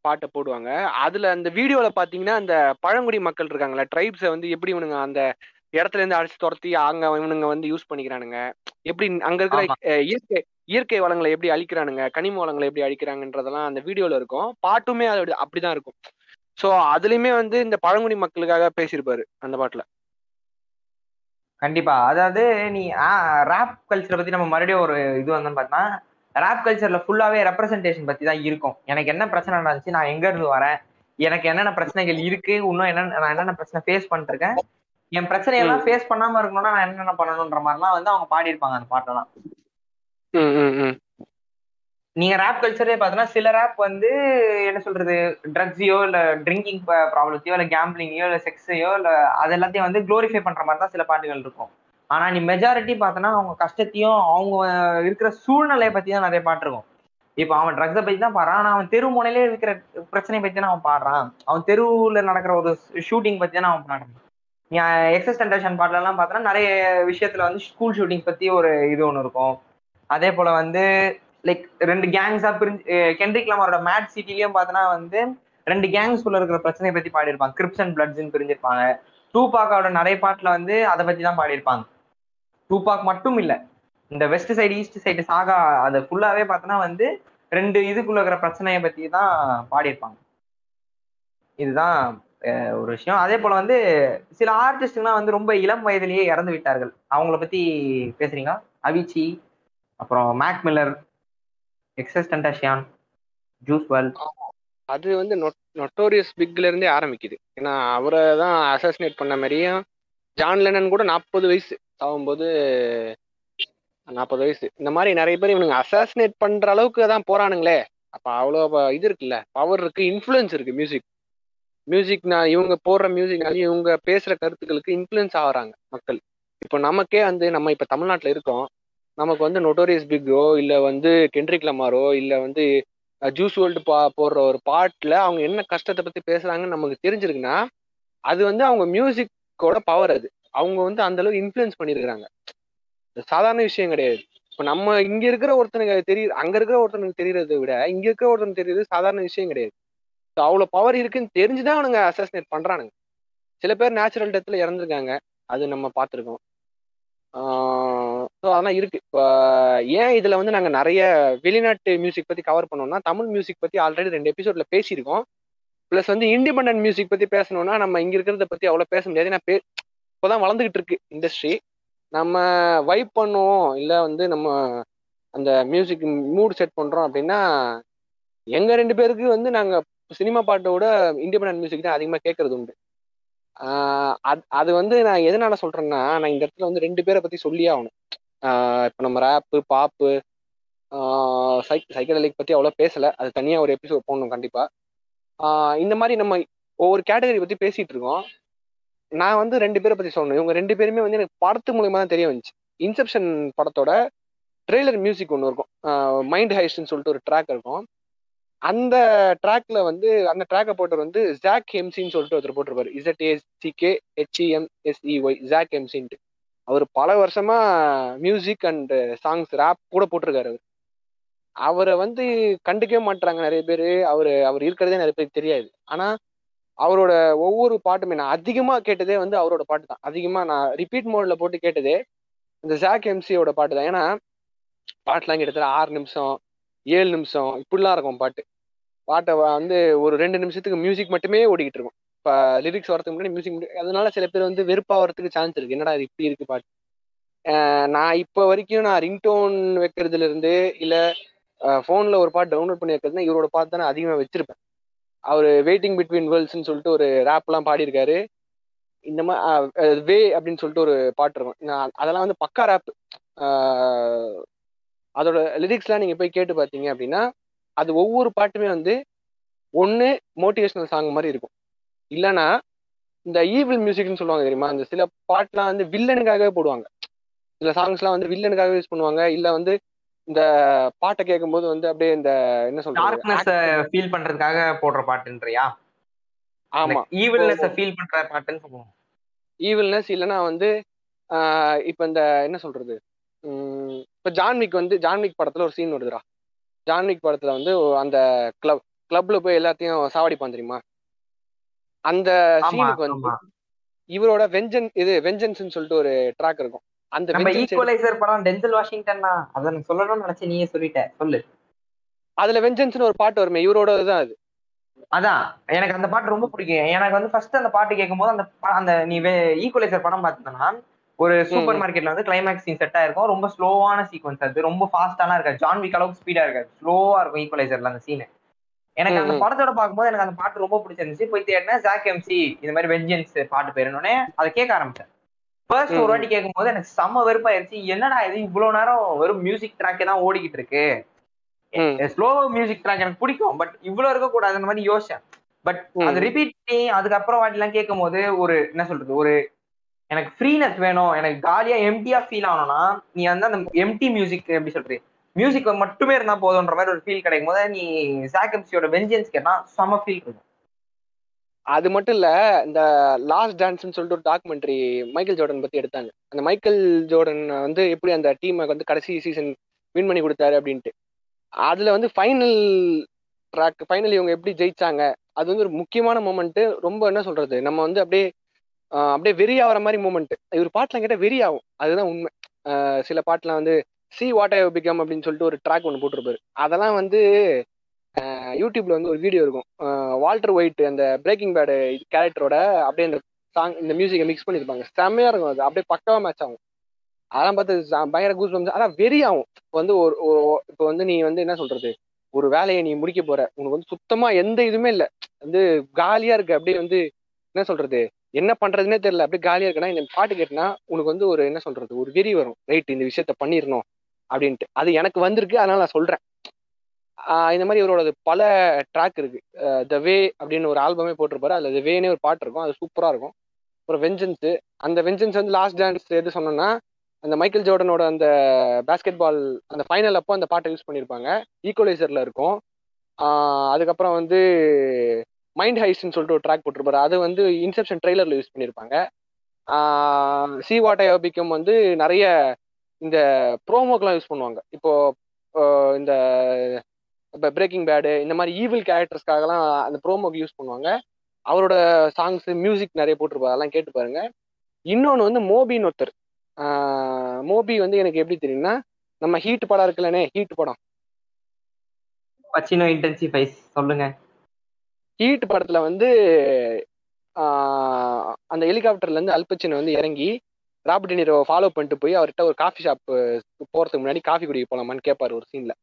பாட்டை போடுவாங்க. அதுல அந்த வீடியோல பாத்தீங்கன்னா அந்த பழங்குடி மக்கள் இருக்காங்கல்ல ட்ரைப்ஸை வந்து எப்படி இவனுங்க அந்த இடத்துல இருந்து அடிச்சு துரத்தி அங்க இவனுங்க வந்து யூஸ் பண்ணிக்கிறானுங்க? எப்படி அங்க இருக்கிற இயற்கை இயற்கை வளங்களை எப்படி அழிக்கிறானுங்க? கனிம வளங்களை எப்படி அழிக்கிறாங்கன்றதெல்லாம் அந்த வீடியோல இருக்கும். பாட்டுமே அது அப்படி- அப்படிதான் இருக்கும். சோ அதுலயுமே வந்து இந்த பழங்குடி மக்களுக்காக பேசியிருப்பாரு அந்த பாட்டுல. கண்டிப்பா. அதாவது நீ ரேப் கல்ச்சரை பத்தி நம்ம மறுபடியும் ஒரு இது வந்தோம்னு பார்த்தா ரேப் கல்ச்சர்ல ஃபுல்லாவே ரெப்ரசன்டேஷன் பத்தி தான் இருக்கும். எனக்கு என்ன பிரச்சனை நடந்துச்சு நான் எங்க இருந்து வரேன்? எனக்கு என்னென்ன பிரச்சனைகள் இருக்கு? இன்னும் என்ன நான் என்னென்ன பிரச்சனை ஃபேஸ் பண்ணிருக்கேன்? என் பிரச்சனையெல்லாம் ஃபேஸ் பண்ணாம இருக்கணும்னா நான் என்னென்ன பண்ணணும்ன்ற மாதிரிலாம் வந்து அவங்க பாடியிருப்பாங்க அந்த பாட்டெல்லாம். நீங்க ரேப் கல்ச்சரே பார்த்தோன்னா சில ரேப் வந்து என்ன சொல்றது ட்ரக்ஸையோ இல்ல ட்ரிங்கிங் ப்ராப்ளத்தையோ இல்ல கேம்பிளிங்கையோ இல்ல செக்ஸையோ இல்ல அது எல்லாத்தையும் வந்து க்ளோரிஃபை பண்ற மாதிரி தான் சில பாட்டுகள் இருக்கும். ஆனா நீ மெஜாரிட்டி பார்த்தோன்னா அவங்க கஷ்டத்தையும் அவங்க இருக்கிற சூழ்நிலையை பத்தி தான் நிறைய பாட்டிருக்கும். இப்போ அவன் ட்ரக்ஸை பத்தி தான் பாடுறான். ஆனா அவன் தெரு முனையிலே இருக்கிற பிரச்சனையை பத்தி தான் அவன் பாடுறான். அவன் தெருவுல நடக்கிற ஒரு ஷூட்டிங் பத்தி தான் அவன் பாடுறான். நீ எக்ஸஸ் டென்டேஷன் பாட்டிலலாம் எல்லாம் பார்த்தோன்னா நிறைய விஷயத்துல வந்து ஸ்கூல் ஷூட்டிங் பத்தி ஒரு இது ஒன்று இருக்கும். அதே போல வந்து லைக் ரெண்டு கேங்ஸா பிரிஞ்சு கென்ட்ரிக் லமாரோட மேட் சிட்டிலயும் பார்த்தோன்னா வந்து ரெண்டு கேங்ஸ் உள்ள இருக்கிற பிரச்சனையை பத்தி பாடியிருப்பாங்க. கிரிப்ஸ் அண்ட் பிளட்ஸ்ன்னு பிரிஞ்சிருப்பாங்க. டூ பாக்காவோட நிறைய பாட்டில் வந்து அதை பற்றி தான் பாடியிருப்பாங்க. டூபாக் மட்டும் இல்ல. இந்த west side east side saga அது ஃபுல்லாவே பார்த்தோன்னா வந்து ரெண்டு இதுக்குள்ள இருக்கிற பிரச்சனையை பத்தி தான் பாடியிருப்பாங்க. இதுதான் ஒரு விஷயம். அதே போல வந்து சில ஆர்டிஸ்ட்லாம் வந்து ரொம்ப இளம் வயதிலேயே இறந்து விட்டார்கள். அவங்கள பத்தி பேசுறீங்களா? அவிச்சி அப்புறம் Mac Miller XXXTentacion Juice வேல் அது வந்து நொட்டோரியஸ் பிக்ல இருந்தே ஆரம்பிக்குது. ஏன்னா அவரை தான் அசாசினேட் பண்ண மாதிரியும் ஜான் லெனன் கூட நாற்பது வயசு ஆகும்போது நாற்பது வயசு. இந்த மாதிரி நிறைய பேர் இவனுங்க அசாசினேட் பண்ற அளவுக்கு தான் போறானுங்களே. அப்ப அவ்வளோ இது இருக்குல்ல பவர் இருக்கு இன்ஃப்ளூயன்ஸ் இருக்கு மியூசிக் மியூசிக்னா இவங்க போடுற மியூசிக்னால இவங்க பேசுற கருத்துக்களுக்கு இன்ஃப்ளூயன்ஸ் ஆகுறாங்க மக்கள். இப்போ நமக்கே வந்து நம்ம இப்போ தமிழ்நாட்டில் இருக்கோம். நமக்கு வந்து நொட்டோரியஸ் பிக்கோ இல்லை வந்து கென்ட்ரிக் லமாரோ இல்லை வந்து ஜூஸ் வேர்ல்டு பா போடுற ஒரு பாட்டில் அவங்க என்ன கஷ்டத்தை பற்றி பேசுகிறாங்கன்னு நமக்கு தெரிஞ்சிருக்குன்னா அது வந்து அவங்க மியூசிக் மியூசிக்கோட பவர் அது. அவங்க வந்து அந்த அளவுக்கு இன்ஃப்ளூயன்ஸ் பண்ணிருக்கிறாங்க. சாதாரண விஷயம் கிடையாது. இப்போ நம்ம இங்க இருக்கிற ஒருத்தனுக்கு தெரிய தெரியுது அங்க இருக்கிற ஒருத்தனுக்கு தெரியறதை விட இங்க இருக்கிற ஒருத்தனுக்கு தெரியுது சாதாரண விஷயம் கிடையாது. So அவ்வளவு பவர் இருக்குன்னு தெரிஞ்சுதான் அவனுங்க அசாசினேட் பண்றானுங்க. சில பேர் நேச்சுரல் டெத்ல இறந்துருக்காங்க. அது நம்ம பார்த்துருக்கோம். ஸோ அதெல்லாம் இருக்கு. இப்போ ஏன் இதுல வந்து நாங்க நிறைய வெளிநாட்டு மியூசிக் பத்தி கவர் பண்ணோம்னா தமிழ் மியூசிக் பத்தி ஆல்ரெடி ரெண்டு எபிசோட்ல பேசியிருக்கோம். ப்ளஸ் வந்து இண்டிபெண்டன்ட் மியூசிக் பத்தி பேசணும்னா நம்ம இங்க இருக்கிறத பத்தி அவ்வளவு பேச முடியாது. ஏன்னா இப்போதான் வளர்ந்துகிட்டு இருக்கு இண்டஸ்ட்ரி நம்ம வைப் பண்ணுவோம். இல்ல வந்து நம்ம அந்த மியூசிக் மூட் செட் பண்றோம் அப்படின்னா எங்க ரெண்டு பேருக்கு வந்து நாங்க சினிமா பாட்டை விட இண்டிபெண்ட் மியூசிக் தான் அதிகமா கேட்கறது உண்டு. அது அது வந்து நான் எதனால சொல்றேன்னா நான் இந்த இடத்துல வந்து ரெண்டு பேரை பத்தி சொல்லியே ஆகணும். இப்போ நம்ம ரேப்பு பாப்பு சைக் சைக்கடலிக் பத்தி அவ்வளோ பேசல. அது தனியா ஒரு எபிசோட் போடணும் கண்டிப்பா. இந்த மாதிரி நம்ம ஒவ்வொரு கேட்டகரி பத்தி பேசிட்டு இருக்கோம். நான் வந்து ரெண்டு பேரை பத்தி சொல்லணும். இவங்க ரெண்டு பேருமே வந்து எனக்கு படத்து மூலியமா தான் தெரிய வந்துச்சு. இன்செப்ஷன் படத்தோட ட்ரெய்லர் மியூசிக் ஒன்று இருக்கும். மைண்ட் ஹைஸ்ட்னு சொல்லிட்டு ஒரு ட்ராக் இருக்கும். அந்த ட்ராக்ல வந்து அந்த ட்ராக்கை போட்டவர் வந்து ஜாக் ஹெம்சின்னு சொல்லிட்டு ஒருத்தர் போட்டிருப்பாரு. Z ACK HEM SEY Zack ஹெம்சின்ட்டு அவர் பல வருஷமா மியூசிக் அண்ட் சாங்ஸ் ரேப் கூட போட்டிருக்காரு அவர். அவரை வந்து கண்டுக்கவே மாட்டாங்க நிறைய பேர். அவர் அவர் இருக்கிறதே நிறைய பேருக்கு தெரியாது. ஆனா அவரோட ஒவ்வொரு பாட்டுமே நான் அதிகமா கேட்டதே வந்து அவரோட பாட்டு தான். அதிகமா நான் ரிப்பீட் மோட்ல போட்டு கேட்டதே இந்த ஜாக் எம்சியோட பாட்டு தான். ஏன்னா பாட்டுலாம் கிட்டத்தட்ட ஆறு நிமிஷம் ஏழு நிமிஷம் இப்படிலாம் இருக்கும் பாட்டு. பாட்டை வந்து ஒரு ரெண்டு நிமிஷத்துக்கு மியூசிக் மட்டுமே ஓடிக்கிட்டு இருக்கும். இப்போ லிரிக்ஸ் வரதுக்கு முன்னாடி மியூசிக் அதனால சில பேர் வந்து வெறுப்பாகிறதுக்கு சான்ஸ் இருக்கு. என்னடா இது இப்படி இருக்கு பாட்டு? நான் இப்போ வரைக்கும் நான் ரிங்டோன் வைக்கிறதுல இருந்து இல்லை ஃபோனில் ஒரு பாட்டு டவுன்லோட் பண்ணி வைக்கிறதுனா இவரோட பாட்டு தான் அதிகமாக வச்சிருப்பேன். அவர் வெயிட்டிங் பிட்வீன் வேர்ல்ட்ஸ்னு சொல்லிட்டு ஒரு ரேப்லாம் பாடியிருக்காரு. இந்த மாதிரி வே அப்படின்னு சொல்லிட்டு ஒரு பாட்டு இருக்கும். அதெல்லாம் வந்து பக்கா ரேப் அதோட லிரிக்ஸ்லாம் நீங்கள் போய் கேட்டு பார்த்தீங்க அப்படின்னா அது ஒவ்வொரு பாட்டுமே வந்து ஒன்று மோட்டிவேஷனல் சாங் மாதிரி இருக்கும். இல்லைன்னா இந்த ஈவில் மியூசிக்னு சொல்லுவாங்க தெரியுமா? அந்த சில பாட்டுலாம் வந்து வில்லனுக்காகவே போடுவாங்க. சில சாங்ஸ்லாம் வந்து வில்லனுக்காகவே யூஸ் பண்ணுவாங்க. இல்லை வந்து இந்த பாட்டை கேட்கும்போது வந்து அப்படியே இந்த என்ன சொல்றது? ஃபீல் பண்றதுக்காக போடுற பாட்டுன்றியா? ஆமா. ஈவில்னஸ் ஃபீல் பண்ற பாட்டுன்னு சொல்லுவோம். ஈவில்னஸ் இல்லைன்னா வந்து இப்ப இந்த என்ன சொல்றது? இப்ப ஜான்விக் வந்து ஜான்விக் படத்துல ஒரு சீன் வருதுடா. ஜான்விக் படத்துல வந்து அந்த கிளப் கிளப்ல போய் எல்லாத்தையும் சாவடிப்பான் தெரியுமா? அந்த சீனுக்கு வந்து இவரோட வெஞ்சன் இது வெஞ்சன்ஸ்னு சொல்லிட்டு ஒரு ட்ராக் இருக்கும். அந்த நம்ம ஈக்குவலைசர் படம் டென்சல் வாஷிங்டன் தான் அதை சொல்லணும்னு நினைச்சு நீயே சொல்லிட்ட. சொல்லு. அதுல வெஞ்சன்ஸ்னு ஒரு பாட்டு வருமே இவரோட தான் அது. அதான். எனக்கு அந்த பாட்டு ரொம்ப பிடிக்கும். எனக்கு வந்து ஃபர்ஸ்ட் அந்த பாட்டு கேட்கும்போது அந்த அந்த நீ ஈக்குவலைசர் படம் பார்த்தனா ஒரு சூப்பர் மார்க்கெட்ல வந்து கிளைமேக்ஸ் சீன் செட் ஆயிருக்கும். ரொம்ப ஸ்லோவான சீக்வன்ஸ் அது. ரொம்ப ஃபாஸ்டாலாம் இருக்காது. ஜான் விக் அளவுக்கு ஸ்பீடா இருக்காது. ஸ்லோவா இருக்கும் ஈக்குவலைசர்ல அந்த சீன் எனக்கு அந்த. படத்தோட பார்க்கும்போது எனக்கு அந்த பாட்டு ரொம்ப பிடிச்சிருந்துச்சு. போய் தேடினேன் ஜாக் எம்சி இந்த மாதிரி வெஞ்சன்ஸ் பாட்டு பேருனோடனே அதை கேட்க ஆரம்பிச்சேன். ஃபர்ஸ்ட் ஒரு வாட்டி கேட்கும்போது எனக்கு செம்ம வெறுப்பாயிருச்சு. என்னடா இது இவ்வளவு நேரம் வெறும் மியூசிக் ட்ராக்கே தான் ஓடிக்கிட்டு இருக்கு? ம். ஸ்லோ மியூசிக் ட்ராக் எனக்கு பிடிக்கும். பட் இவ்வளவு இருக்க கூடாது அந்த மாதிரி யோசிச்சேன். பட். அது ரிப்பீட் பண்ணி அதுக்கப்புறம் வாட்டி எல்லாம் கேட்கும் போது ஒரு என்ன சொல்றது ஒரு எனக்கு ஃப்ரீனஸ் வேணும். எனக்கு காலியா எம்டியா ஃபீல் ஆகணும்னா நீ வந்து அந்த எம்டி மியூசிக் எப்படி சொல்றது மியூசிக் மட்டுமே இருந்தா போதுன்ற மாதிரி ஒரு ஃபீல் கிடைக்கும் போது நீ சாக்கம்சியோட வெஞ்சன்ஸ் கேட்டா செம ஃபீல் இருக்கும். அது மட்டும் இல்ல இந்த லாஸ்ட் டான்ஸ்னு சொல்லிட்டு ஒரு டாக்குமெண்ட்ரி மைக்கேல் ஜோர்டன் பத்தி எடுத்தாங்க. அந்த மைக்கேல் ஜோர்டன் வந்து எப்படி அந்த டீமை வந்து கடைசி சீசன் வின் பண்ணி கொடுத்தாரு அப்படின்ட்டு. அதுல வந்து ஃபைனல் ட்ராக் ஃபைனல் இவங்க எப்படி ஜெயிச்சாங்க அது வந்து ஒரு முக்கியமான மூமெண்ட் ரொம்ப என்ன சொல்றது நம்ம வந்து அப்படியே அப்படியே வெறி ஆகிற மாதிரி மூமெண்ட் இவர் பாட்டுலாம் கேட்டால் வெறி ஆகும். அதுதான் உண்மை. சில பாட்டுலாம் வந்து சி வாட் ஐ பிகம் அப்படின்னு சொல்லிட்டு ஒரு ட்ராக் ஒன்று போட்டிருப்பாரு. அதெல்லாம் வந்து யூடியூப்ல வந்து ஒரு வீடியோ இருக்கும். வால்டர் ஒயிட் அந்த பிரேக்கிங் பேடு கேரக்டரோட அப்படியே அந்த சாங் இந்த மியூசிக்கை மிக்ஸ் பண்ணியிருப்பாங்க. செம்மையா இருக்கும் அது. அப்படியே பக்காவா மேட்ச் ஆகும். அதெல்லாம் பார்த்து பயங்கர கூஸ் பம்ஸ் அதான் வெறி ஆகும். இப்போ வந்து ஒரு இப்போ வந்து நீ வந்து என்ன சொல்றது? ஒரு வேலையை நீ முடிக்க போற. உனக்கு வந்து சுத்தமா எந்த இதுவுமே இல்லை. வந்து காலியா இருக்கு. அப்படியே வந்து என்ன சொல்றது? என்ன பண்றதுனே தெரியல. அப்படியே காலியா இருக்குன்னா இந்த பாட்டு கேட்டினா உனக்கு வந்து ஒரு என்ன சொல்றது? ஒரு வெறி வரும். ரைட் இந்த விஷயத்த பண்ணிடணும். அப்படின்ட்டு. அது எனக்கு வந்திருக்கு. அதனால நான் சொல்றேன். இந்த மாதிரி இவரோட பல ட்ராக் இருக்கு. த வே அப்படின்னு ஒரு ஆல்பமே போட்டிருப்பாரு. அதுல த வேனே ஒரு பாட்டு இருக்கும். அது சூப்பரா இருக்கும். ஒரு வெஞ்சன்ஸ் அந்த வெஞ்சன்ஸ் வந்து லாஸ்ட் டான்ஸ் எது சொன்னோம்னா அந்த மைக்கேல் ஜோர்டனோட அந்த பேஸ்கெட் பால் அந்த ஃபைனல் அப்போ அந்த பாட்டை யூஸ் பண்ணியிருப்பாங்க ஈக்குவலைசர்ல இருக்கும். அதுக்கப்புறம் வந்து மைண்ட் ஹைஸ்ட்னு சொல்லிட்டு ஒரு ட்ராக் போட்டிருப்பாரு. அது வந்து இன்செப்ஷன் ட்ரெய்லர்ல யூஸ் பண்ணியிருப்பாங்க சி வாட்டை யோபிக்கும் வந்து நிறைய இந்த ப்ரோமோக்கெல்லாம் யூஸ் பண்ணுவாங்க. இப்போ இந்த இப்போ பிரேக்கிங் பேடு இந்த மாதிரி ஈவில் கேரக்டர்ஸ்க்காகலாம் அந்த ப்ரோமோக்கு யூஸ் பண்ணுவாங்க. அவரோட சாங்ஸ் மியூசிக் நிறைய போட்டிருப்பாரு. அதெல்லாம் கேட்டு பாருங்க. இன்னொன்று வந்து மோபின்னு ஒருத்தர். மோபி வந்து எனக்கு எப்படி தெரியும்னா நம்ம ஹீட் படம் இருக்குல்லனே ஹீட் படம். பச்சினோ இன்டென்சிஃபைஸ் சொல்லுங்க. ஹீட் படத்துல வந்து அந்த ஹெலிகாப்டர்ல இருந்து அல்பச்சின் வந்து இறங்கி ராபர்ட் டினிரோ ஃபாலோ பண்ணிட்டு போய் அவர்கிட்ட ஒரு காஃபி ஷாப் போறதுக்கு முன்னாடி காஃபி குடிக்க போலாமான்னு கேட்பாரு ஒரு சீன்ல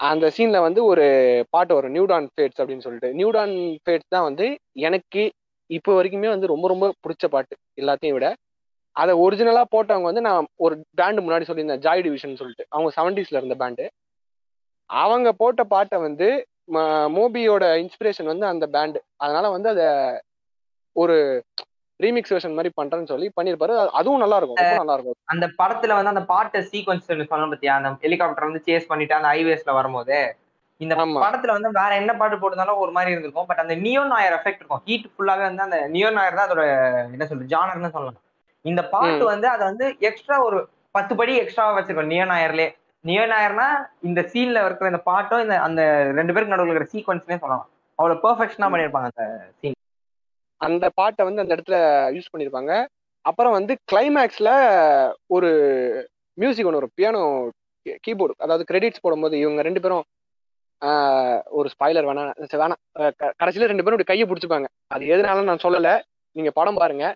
அந்த சீன்ல வந்து ஒரு பாட்டு வரும் நியூடான் ஃபேட்ஸ் அப்படின்னு சொல்லிட்டு. நியூடான் ஃபேட்ஸ் தான் வந்து எனக்கு இப்போ வரைக்குமே வந்து ரொம்ப ரொம்ப பிடிச்ச பாட்டு எல்லாத்தையும் விட. அதை ஒரிஜினலா போட்டவங்க வந்து நான் ஒரு பேண்டு முன்னாடி சொல்லியிருந்தேன் ஜாய் டிவிஷன் சொல்லிட்டு. அவங்க செவன்டிஸ்ல இருந்த பேண்டு அவங்க போட்ட பாட்டை வந்து ம- மோபியோட இன்ஸ்பிரேஷன் வந்து அந்த பேண்டு அதனால வந்து அதை ஒரு ரீமிக்ஸ் வெர்ஷன் மாதிரி பண்றேன்னு சொல்லி பண்ணியிருப்பாரு அது- அதுவும் நல்லா இருக்கும் நல்லா இருக்கும் அந்த படத்துல வந்து அந்த பாட்டு சீக்வன்ஸ் சொன்ன பத்தியா? அந்த ஹெலிகாப்டர் வந்து சேஸ் பண்ணிட்டு அந்த ஹைவேஸ்ல வரும்போது. இந்த. படத்துல வந்து வேற என்ன பாட்டு போட்டிருந்தாலும் ஒரு மாதிரி இருந்திருக்கும். பட் அந்த நியோ நாயர் எஃபெக்ட் இருக்கும். ஹீட் ஃபுல்லாவே வந்து அந்த நியோ நாயர் தான் அதோட என்ன சொல்றது ஜானர்னு சொல்லலாம். இந்த பாட்டு வந்து அதை வந்து எக்ஸ்ட்ரா ஒரு பத்து படி எக்ஸ்ட்ராவா வச்சிருக்கோம் நியோ நாயர்லே நியோ நாயர்னா இந்த சீன்ல இருக்கிற இந்த பாட்டும் இந்த அந்த ரெண்டு பேருக்கு நடுவில் இருக்கிற சீக்வன்ஸ்னே சொல்லலாம். அவ்வளவு பெர்ஃபெக்ஷனா பண்ணிருப்பாங்க அந்த சீன் அந்த பாட்டை வந்து அந்த இடத்துல யூஸ் பண்ணியிருப்பாங்க அப்புறம் வந்து கிளைமேக்ஸ்ல ஒரு மியூசிக் ஒன்று ஒரு பியானோ கீபோர்டு அதாவது கிரெடிட்ஸ் போடும்போது இவங்க ரெண்டு பேரும் ஒரு ஸ்பாய்லர் வேணாம் வேணாம் க- கடைசியில ரெண்டு பேரும் இப்படி கையை பிடிச்சிப்பாங்க. அது எதனால நான் சொல்லலை. நீங்க படம் பாருங்க.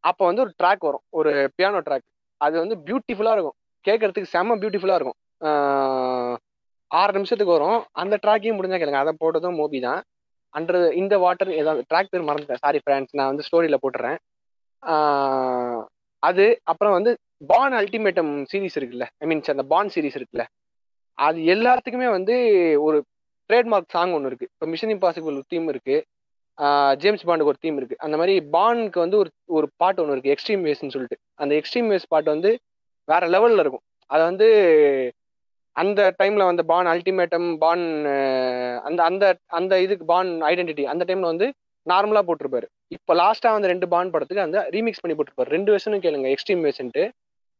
அப்போ வந்து ஒரு ட்ராக் வரும். ஒரு பியானோ ட்ராக் அது வந்து பியூட்டிஃபுல்லாக இருக்கும். கேட்கறதுக்கு செம்ம பியூட்டிஃபுல்லாக இருக்கும். ஆறு நிமிஷத்துக்கு வரும். அந்த ட்ராக்கையும் முடிஞ்சா கேளுங்க. அதை போட்டதும் மோபி தான். அண்டர் இந்த வாட்டர் ஏதாவது ட்ராக் பேர் மறந்துட்டேன். சாரி ஃப்ரெண்ட்ஸ் நான் வந்து ஸ்டோரியில் போட்டுறேன். அது அப்புறம் வந்து பான் அல்டிமேட்டம் சீரிஸ் இருக்குல்ல. ஐ மீன்ஸ் அந்த பான் சீரிஸ் இருக்குல்ல. அது எல்லாத்துக்குமே வந்து ஒரு ட்ரேட்மார்க் சாங் ஒன்று இருக்குது இப்போ மிஷன் இம்பாசிபிள் ஒரு தீம் இருக்குது ஜேம்ஸ் பாண்டுக்கு ஒரு தீம் இருக்குது அந்த மாதிரி பானுக்கு வந்து ஒரு ஒரு பாட்டு ஒன்று இருக்குது எக்ஸ்ட்ரீம் வேஸ்ன்னு சொல்லிட்டு. அந்த எக்ஸ்ட்ரீம் வேஸ் பாட்டு வந்து வேற லெவலில் இருக்கும். அதை வந்து அந்த டைம்ல வந்த பான் அல்டிமேட்டம் பான் அந்த அந்த அந்த இதுக்கு பான் ஐடென்டிட்டி அந்த டைம்ல வந்து நார்மலா போட்டிருப்பாரு. இப்போ லாஸ்டா வந்து ரெண்டு பான் படத்துக்கு அந்த ரீமிக்ஸ் பண்ணி போட்டிருப்பாரு. ரெண்டு வருஷனும் கேளுங்க எக்ஸ்ட்ரீம் வேஷன்ட்டு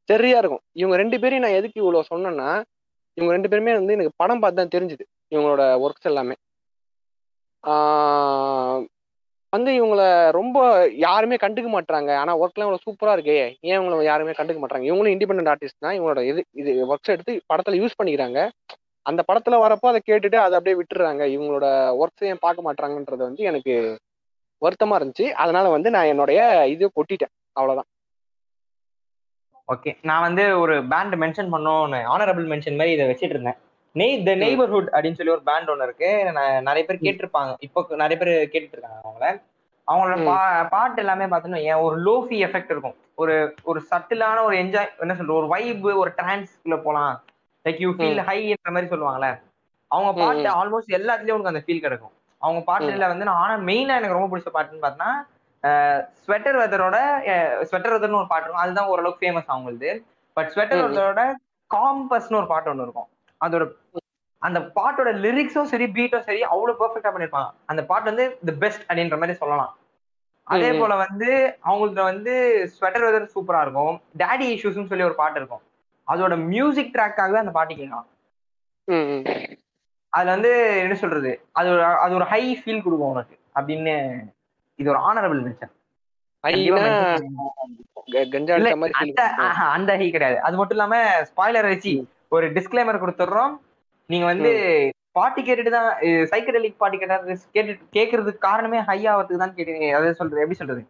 சரியா இருக்கும். இவங்க ரெண்டு பேரையும் நான் எதுக்கு இவ்வளவு சொன்னேன்னா இவங்க ரெண்டு பேருமே வந்து எனக்கு படம் பார்த்து தான் தெரிஞ்சுது இவங்களோட ஒர்க்ஸ் எல்லாமே. வந்து இவங்களை ரொம்ப யாருமே கண்டுக்க மாட்டாங்க ஆனா ஒர்க்லாம் இவ்வளவு சூப்பரா இருக்கே. ஏன் இவங்களை யாருமே கண்டுக்க மாட்டாங்க இவங்களும் இண்டிபெண்டன்ட் ஆர்டிஸ்ட் தான். இவங்களோட இது இது ஒர்க்ஸ் எடுத்து படத்துல யூஸ் பண்ணிக்கிறாங்க. அந்த படத்துல வரப்போ அதை கேட்டுட்டு அதை அப்படியே விட்டுறாங்க. இவங்களோட ஒர்க்ஸ் ஏன் பார்க்க மாட்டாங்கன்றது வந்து எனக்கு வருத்தமா இருந்துச்சு. அதனால வந்து நான் என்னுடைய இது கொட்டிட்டேன். அவ்வளவுதான். ஓகே நான் வந்து ஒரு பேண்ட் மென்ஷன் பண்ணோன்னு ஆனரபிள் மென்ஷன் மாதிரி இதை வச்சுட்டு இருந்தேன். நெய் த நெய்பர்ஹுட் அப்படின்னு சொல்லி ஒரு பேண்ட் ஒன்று இருக்கு. நிறைய பேர் கேட்டிருப்பாங்க. இப்போ நிறைய பேர் கேட்டுட்டு இருக்காங்க அவங்கள. அவங்களோட. பா பாட்டு எல்லாமே பார்த்தோன்னா ஏன் ஒரு லோஃபி எஃபெக்ட் இருக்கும். ஒரு ஒரு சட்டிலான ஒரு என்ஜாய் என்ன சொல்றது ஒரு வைப் ஒரு டிரான்ஸ்குள்ள போலாம். லைக் யூ ஃபீல் ஹைன்ற மாதிரி சொல்லுவாங்கல்ல. அவங்க பாட்டு. ஆல்மோஸ்ட் எல்லாத்துலயும் உனக்கு அந்த ஃபீல் கிடைக்கும். அவங்க பாட்டுல வந்து நான் ஆனா மெயினா எனக்கு ரொம்ப பிடிச்ச பாட்டுன்னு பார்த்தா ஸ்வெட்டர் வெதரோட ஸ்வெட்டர் வெதர்னு ஒரு பாட்டு இருக்கும். அதுதான் ஓரளவுக்கு ஃபேமஸ் அவங்களுது. But sweater. வெதரோட காம்பஸ்னு ஒரு பாட்டு ஒன்று இருக்கும். அதோட அந்த பாட்டோட லிரிக்ஸும் சரி பீட்டும் சரி அவ்வளவு பெர்ஃபெக்டா பண்ணிருப்பாங்க. அந்த பாட்டு வந்து தி பெஸ்ட் அப்படின்ற மாதிரி சொல்லலாம். அதே. போல வந்து அவங்களுக்கு வந்து ஸ்வெட்டர் வெதர் சூப்பரா இருக்கும். டேடி இஷ்யூஸ்னு சொல்லி ஒரு பாட்டு இருக்கும். அதோட மியூசிக் ட்ராக்காகவே அந்த பாட்டு கேட்கலாம். அதுல வந்து என்ன சொல்றது? அது ஒரு அது ஒரு ஹை ஃபீல் கொடுக்கும் உனக்கு அப்படின்னு இது ஒரு ஆனரபிள் மென்ஷன் அந்த ஹை கிடையாது. அது மட்டும் இல்லாம ஸ்பாய்லர் வச்சு ஒரு டிஸ்க்ளைமர் கொடுத்துடுறோம். நீங்க வந்து பாட்டு கேட்டுட்டு தான் சைக்கடலிக் பாட்டு கேட்டா கேட்டு கேட்கறதுக்கு காரணமே ஹை ஆகிறதுக்கு தான் கேட்டு அதாவது சொல்றது எப்படி சொல்றது?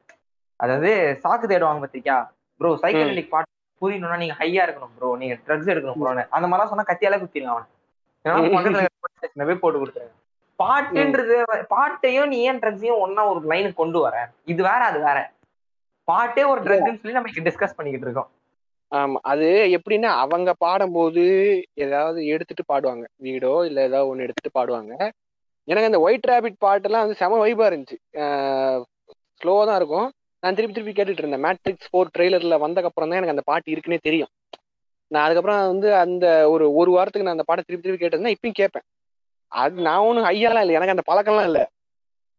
அதாவது சாக்கு தேடுவாங்க பத்திரிக்கா. ப்ரோ சைக்கடலிக் பாட்டு புரியணும்னா நீங்க ஹையா இருக்கணும் ப்ரோ நீங்க ட்ரக்ஸ் எடுக்கணும் ப்ரோ அந்த மாதிரிலாம் சொன்னா கத்தியால குத்திருங்க அவன். பக்கத்துல போய் போட்டு கொடுத்துருங்க. பாட்டுன்றது பாட்டையும் நீ ஏன் ட்ரக்ஸையும் ஒன்னா ஒரு லைனுக்கு கொண்டு வர? இது வேற அது வேற. பாட்டே ஒரு ட்ரக்னு சொல்லி நம்ம டிஸ்கஸ் பண்ணிக்கிட்டு இருக்கோம். ஆமா அது எப்படின்னா அவங்க பாடும்போது ஏதாவது எடுத்துட்டு பாடுவாங்க. வீடோ இல்ல ஏதாவது ஒண்ணு எடுத்துட்டு பாடுவாங்க. எனக்கு அந்த ஒயிட் ரேபிட் பாட்டெல்லாம் வந்து செம வைபா இருந்துச்சு. ஸ்லோவா தான் இருக்கும். நான் திருப்பி திருப்பி கேட்டுட்டு இருந்தேன். மேட்ரிக்ஸ் ஃபோர் ட்ரெய்லர்ல வந்தக்கப்புறம் தான் எனக்கு அந்த பாட்டு இருக்குன்னே தெரியும். நான் அதுக்கப்புறம் வந்து அந்த ஒரு ஒரு வாரத்துக்கு நான் அந்த பாட்டை திருப்பி திருப்பி கேட்டிருந்தேன் இப்பயும் கேட்பேன். அது நான் ஒன்றும் ஐயாலாம் இல்லை. எனக்கு அந்த பழக்கம்லாம் இல்லை.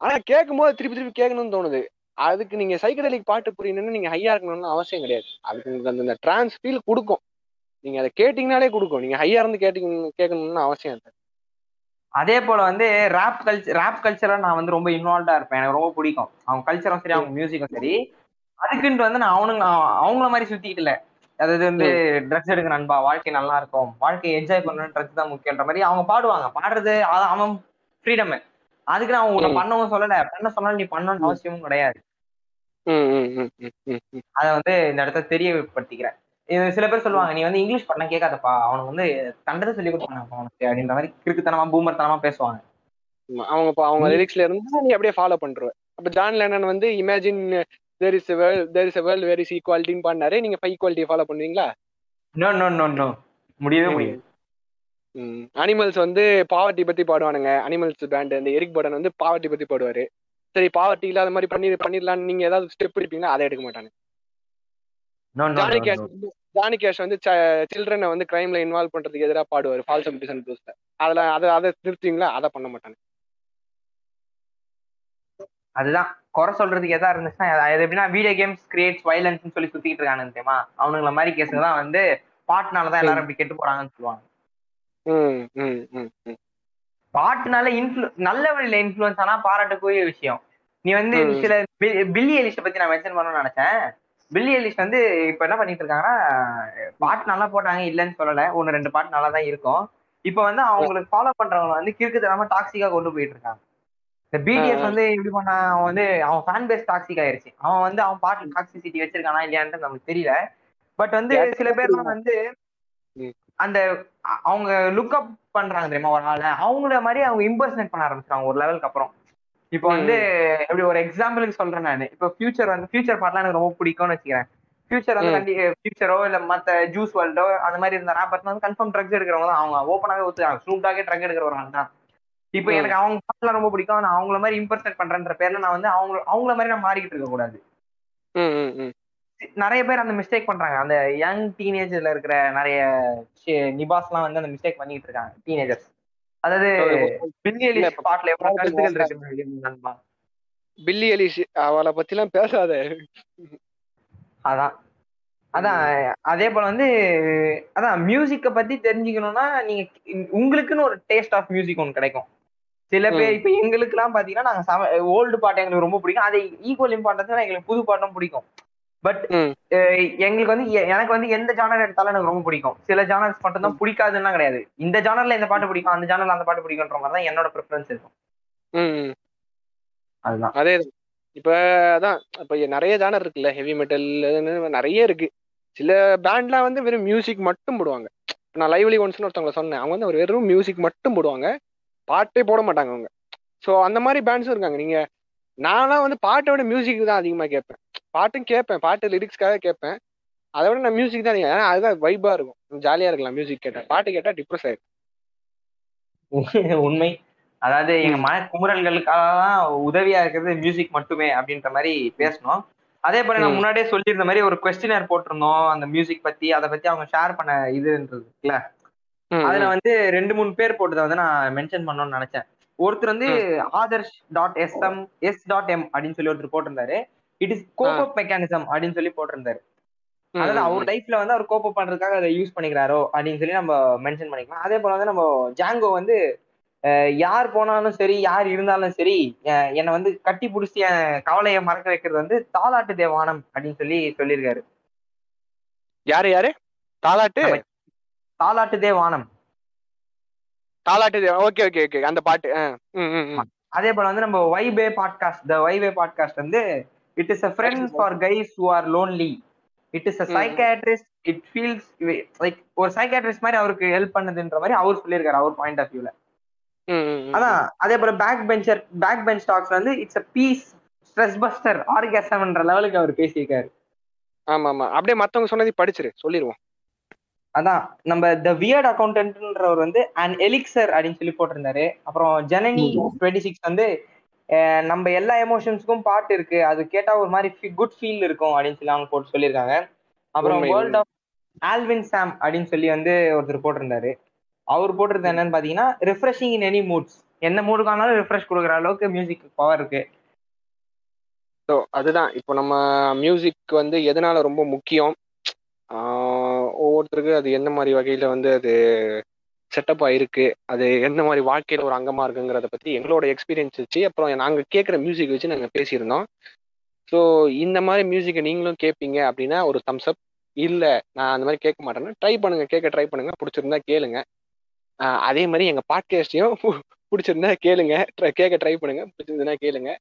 ஆனா கேட்கும் போது திருப்பி திருப்பி கேட்கணும்னு தோணுது. அதுக்கு நீங்க சைக்கடலிக் பாட்டு புரியணும்னு நீங்க ஹையா இருக்கணும்னு அவசியம் கிடையாது. அதுக்கு உங்களுக்கு அந்த டிரான்ஸ் ஃபீல் கொடுக்கும். நீங்க அதை கேட்டீங்கனாலே கொடுக்கும். நீங்க ஹையா இருந்து கேட்டீங்க கேட்கணும்னு அவசியம் இல்லை. அதே போல வந்து ரேப் கல்ச்சர் ரேப் கல்ச்சரா நான் வந்து ரொம்ப இன்வால்வ்டா இருப்பேன். எனக்கு ரொம்ப பிடிக்கும். அவங்க கல்ச்சரும் சரி அவங்க மியூசிக்கும் சரி. அதுக்குன்ட்டு வந்து நான் அவனுங்க அவங்கள மாதிரி சுத்திட்டு இல்ல. அதாவது வந்து ட்ரக்ஸ் எடுக்க நண்பா வாழ்க்கை நல்லா இருக்கும். வாழ்க்கையை என்ஜாய் பண்ணணும் ட்ரக்ஸ் தான் முக்கியன்ற மாதிரி அவங்க பாடுவாங்க. பாடுறது அவன் ஃப்ரீடம் அதுக்கு நான் உங்களை பண்ணவும் சொல்லல. பண்ண சொன்னாலும் நீ பண்ணணும்னு அவசியமும் கிடையாது. அத வந்து இந்த இடத்த தெரியப்படுத்திக்கிறேன். இது சில பேர் சொல்லுவாங்க நீ வந்து இங்கிலீஷ் பண்ண கேட்காதப்பா. அவனுக்கு வந்து கண்டதை சொல்லி கொடுப்பாங்க அவனுக்கு அப்படின்ற மாதிரி கிறுக்குத்தனமா பூமர்த்தனமா பேசுவாங்க. அவங்க அவங்க லிரிக்ஸ்ல இருந்து நீ அப்படியே ஃபாலோ பண்ற அப்ப ஜான் லெனன் வந்து imagine there is there is world where is ஈக்குவாலிட்டின்னு பண்ணாரு நீங்க ஃபைவ் ஈக்குவாலிட்டி ஃபாலோ பண்ணுவீங்களா? நோ நோ நோ நோ முடியவே முடியாது. அனிமல்ஸ் வந்து பாவர்ட்டி பத்தி பாடுவானுங்க. அனிமல்ஸ் பேண்ட் அந்த எரிக் படன் வந்து பாவர்ட்டி பத்தி பாடுவாரு. சரி பாவர்ட்டி இல்லாத மாதிரி பண்ணி பண்ணிடலாம்னு நீங்க ஏதாவது ஸ்டெப் எடுப்பீங்களா? அதை எடுக்க மாட்டாங்க ஜானி கேஷ் வந்து ஜானி கேஷ் வந்து சில்ட்ரனை வந்து கிரைம்ல இன்வால்வ் பண்றதுக்கு எதிராக பாடுவார் ஃபால்ஸ் அம்பிஷன் ப்ளூஸ்ல அதுல அதை அதை நிறுத்துவீங்களா அதை பண்ண மாட்டாங்க அதுதான். குறை சொல்றதுக்கு எதா இருந்துச்சுன்னா அது எப்படின்னா வீடியோ கேம்ஸ் கிரியேட்ஸ் வயலன்ஸ் சொல்லி சுத்திட்டு இருக்கானு தெரியுமா? அவனுங்கள மாதிரி கேஸுங்க தான் வந்து பாட்டுனாலதான் எல்லாரும் இப்படி கெட்டு போறாங்கன்னு சொல்லுவாங்க. பாட்டுனால இன்ஃபுளு நல்ல வழியில இன்ஃபுளுன்ஸ் ஆனா பாராட்டக்கூடிய விஷயம். நீ வந்து சில பில்லி எலிஷ பத்தி நான் மென்ஷன் பண்ணணும்னு நினைச்சேன். பில்லி எலிஷ் வந்து இப்ப என்ன பண்ணிட்டு இருக்காங்கன்னா பாட்டு நல்லா போட்டாங்க இல்லைன்னு சொல்லல. ஒன்னு ரெண்டு பாட்டு நல்லா தான் இருக்கும். இப்ப வந்து அவங்களுக்கு ஃபாலோ பண்றவங்க வந்து கிறுக்குத்தனமா டாக்ஸிக்கா கொண்டு போயிட்டு இருக்காங்க. இந்த பிடிஎஸ் வந்து எப்படி பண்ணா அவன் வந்து அவன் ஃபேன் பேஸ் டாக்ஸிக் ஆயிருச்சு. அவன் வந்து அவன் பாட்டு டாக்ஸிசிட்டி வச்சிருக்கானா இல்லையான்ட்டு நமக்கு தெரியல. பட் வந்து சில பேர்லாம் வந்து அந்த அவங்க லுக் அப் பண்றாங்க தெரியுமா ஒரு ஆளை? அவங்கள மாதிரி அவங்க இம்பர்சனேட் பண்ண ஆரம்பிச்சாங்க ஒரு லெவலுக்கு அப்புறம். இப்போ வந்து எப்படி ஒரு எக்ஸாம்பிளுக்கு சொல்றேன் நான். இப்போ ஃபியூச்சர் வந்து ஃபியூச்சர் பாட்டுலாம் எனக்கு ரொம்ப பிடிக்கும்னு வச்சுக்கிறேன். ஃபியூச்சர் வந்து ஃபியூச்சரோ இல்ல மத்த ஜூஸ் வேர்ல்டோ அந்த மாதிரி இருந்த ரேப்பர்ஸ் வந்து கன்ஃபார்ம் ட்ரக்ஸ் எடுக்கிறவங்க தான். அவங்க ஓப்பனாவே ஒத்துக்காங்க ஸ்னூப்டாகே ட்ரக் எடுக்கிறவங்க தான். இப்போ எனக்கு அவங்க பாட்டுலாம் ரொம்ப பிடிக்கும். நான் அவங்கள மாதிரி இம்பர்சனேட் பண்றேன்ற பேர்ல நான் வந்து அவங்க அவங்கள மாதிரி நான் மாறிக்கிட்டு இருக்க கூடாது நிறைய பேர் அந்த மிஸ்டேக் பண்றாங்க. அந்த யங் டீனேஜர்ல இருக்கிற நிறைய நிபாஸ் எல்லாம் வந்து அந்த மிஸ்டேக் பண்ணிட்டு இருக்காங்க டீனேஜர்ஸ் அதாவது பில்லி எலிஷ் பாட்டுல எவ்வளவு கருத்துக்கள் இருக்கு பில்லி எலிஷ் அவளை பத்தி எல்லாம் பேசாத. அதான். அதான் அதே போல வந்து அதான் மியூசிக்க பத்தி தெரிஞ்சுக்கணும்னா நீங்க உங்களுக்குன்னு ஒரு டேஸ்ட் ஆஃப் மியூசிக் ஒன்று கிடைக்கும். சில பேர் இப்ப எங்களுக்கு எல்லாம் பாத்தீங்கன்னா நாங்க ஓல்டு பாட்டு எங்களுக்கு ரொம்ப பிடிக்கும். அதை ஈக்குவல் இம்பார்ட்டன்ஸ் எங்களுக்கு புது பாட்டும் பிடிக்கும். பட் எங்களுக்கு வந்து எனக்கு வந்து எந்த ஜானர் எடுத்தாலும் எனக்கு ரொம்ப பிடிக்கும். சில ஜானர்ஸ் மட்டும் தான் பிடிக்காதுன்னா கிடையாது. இந்த ஜானர்ல இந்த பாட்டு பிடிக்கும் அந்த ஜானர்ல அந்த பாட்டு பிடிக்கும்ன்ற மாதிரி தான் என்னோட ப்ரிஃபரன்ஸ் இருக்கும். அதுதான். அதே இப்ப அதான். இப்ப நிறைய ஜானர் இருக்குல்ல. ஹெவி மெட்டல் நிறைய இருக்கு. சில பேண்ட்லாம் வந்து வெறும் மியூசிக் மட்டும் போடுவாங்க. நான் லைவ்லி ஒன்ஸ்னு ஒருத்தவங்க சொன்னேன். அவங்க வந்து வெறும் மியூசிக் மட்டும் போடுவாங்க. பாட்டே போட மாட்டாங்க அவங்க. ஸோ அந்த மாதிரி பேண்ட்ஸும் இருக்காங்க. நீங்க நான்லாம் வந்து பாட்டை விட மியூசிக் தான் அதிகமாக கேட்பேன். பாட்டும் கேட்பேன் பாட்டு லிரிக்ஸ்க்காக கேட்பேன் அதை விட நான் மியூசிக் தான் ஏன்னா அதுதான் வைபா இருக்கும். ஜாலியா இருக்கலாம் மியூசிக் கேட்டா. பாட்டு கேட்டா டிப்ரெஸ் ஆயிடும். உண்மை அதாவது எங்க மன குமுறல்களுக்காக தான் உதவியா இருக்கிறது மியூசிக் மட்டுமே அப்படின்ற மாதிரி பேசணும். அதே போல நான் முன்னாடியே சொல்லியிருந்த மாதிரி ஒரு கொஸ்டினர் போட்டிருந்தோம். அந்த மியூசிக் பத்தி அதை பத்தி அவங்க ஷேர் பண்ண இதுன்றதுல அதுல வந்து ரெண்டு மூணு பேர் போட்டதை வந்து நான் மென்ஷன் பண்ணணும்னு நினைச்சேன். ஒருத்தர் வந்து Adarsh dot S M S dot M அப்படின்னு சொல்லி ஒருத்தர் போட்டிருந்தாரு. இட் இஸ் கோப் மெக்கானிசம் அப்படின்னு சொல்லி போட்டிருந்தாரு. அதாவது அவர் லைஃப்ல வந்து அவர் கோப்ப பண்றதுக்காக அதை யூஸ் பண்ணிக்கிறாரோ அப்படின்னு சொல்லி நம்ம மென்ஷன் பண்ணிக்கலாம். அதே போல வந்து நம்ம ஜாங்கோ வந்து யார் போனாலும் சரி யார் இருந்தாலும் சரி என்னை வந்து கட்டி பிடிச்சி என் கவலையை மறக்க வைக்கிறது வந்து தாலாட்டு தேவானம் அப்படின்னு சொல்லி சொல்லியிருக்காரு. யாரு யாரு? தாலாட்டு? தாலாட்டு தேவானம். தாலாட்டு ஓகே ஓகே ஓகே அந்த பாட்டு. அதே போல வந்து நம்ம வைபே பாட்காஸ்ட் த வைபே பாட்காஸ்ட் வந்து it is a friend for guys who are lonely it is a. Psychiatrist it feels like ஒரு சைக்காட்ரிஸ்ட் மாதிரி அவருக்கு ஹெல்ப் பண்ணுதுன்ற மாதிரி அவர் சொல்லியிருக்காரு அவர் பாயிண்ட் ஆஃப் வியூல. அதான் அதே போல back bencher back bench talks வந்து it's a peace stress buster ஆர்கேசம்ன்ற லெவலுக்கு அவர் பேசியிருக்காரு. ஆமா ஆமா அப்படியே மத்தவங்க சொன்னதை படிச்சிரு சொல்லிருவோம். அதான் நம்ம த வியர்ட் அக்கௌண்டன்ட்ன்றவர் வந்து அண்ட் எலிக்சர் அப்படின்னு சொல்லி போட்டிருந்தாரு. அப்புறம் ஜனனி டுவெண்ட்டி சிக்ஸ் வந்து நம்ம எல்லா எமோஷன்ஸ்க்கும் பாட்டு இருக்கு. அது கேட்டா ஒரு மாதிரி குட் ஃபீல் இருக்கும் அப்படின்னு சொல்லி அவங்க போட்டு சொல்லியிருக்காங்க. அப்புறம் வேர்ல்ட் ஆஃப் ஆல்வின் சாம் அப்படின்னு சொல்லி வந்து ஒருத்தர் போட்டிருந்தாரு. அவர் போட்டிருந்தது என்னன்னு பாத்தீங்கன்னா ரிஃப்ரெஷிங் இன் எனி மூட்ஸ் என்ன மூடுக்கானாலும் ரிஃப்ரெஷ் கொடுக்குற அளவுக்கு மியூசிக் பவர் இருக்கு. ஸோ அதுதான். இப்போ நம்ம மியூசிக் வந்து எதனால ரொம்ப முக்கியம்? ஒவ்வொருத்தருக்கு அது எந்த மாதிரி வகையில வந்து அது செட்டப் ஆயிருக்கு அது எந்த மாதிரி வாழ்க்கையில ஒரு அங்கமா இருக்குங்கிறத பத்தி எங்களோட எக்ஸ்பீரியன்ஸ் வச்சு அப்புறம் நாங்க கேட்குற மியூசிக் வச்சு நாங்க பேசியிருந்தோம். ஸோ இந்த மாதிரி மியூசிக்கை நீங்களும் கேட்பீங்க அப்படின்னா ஒரு தம்ஸ் அப் இல்லை நான் அந்த மாதிரி கேட்க மாட்டேன்னா ட்ரை பண்ணுங்க. கேட்க ட்ரை பண்ணுங்க. பிடிச்சிருந்தா கேளுங்க. அதே மாதிரி எங்கள் பாட்காஸ்டையும் பிடிச்சிருந்தா கேளுங்க. கேட்க ட்ரை பண்ணுங்க. பிடிச்சிருந்தா கேளுங்க.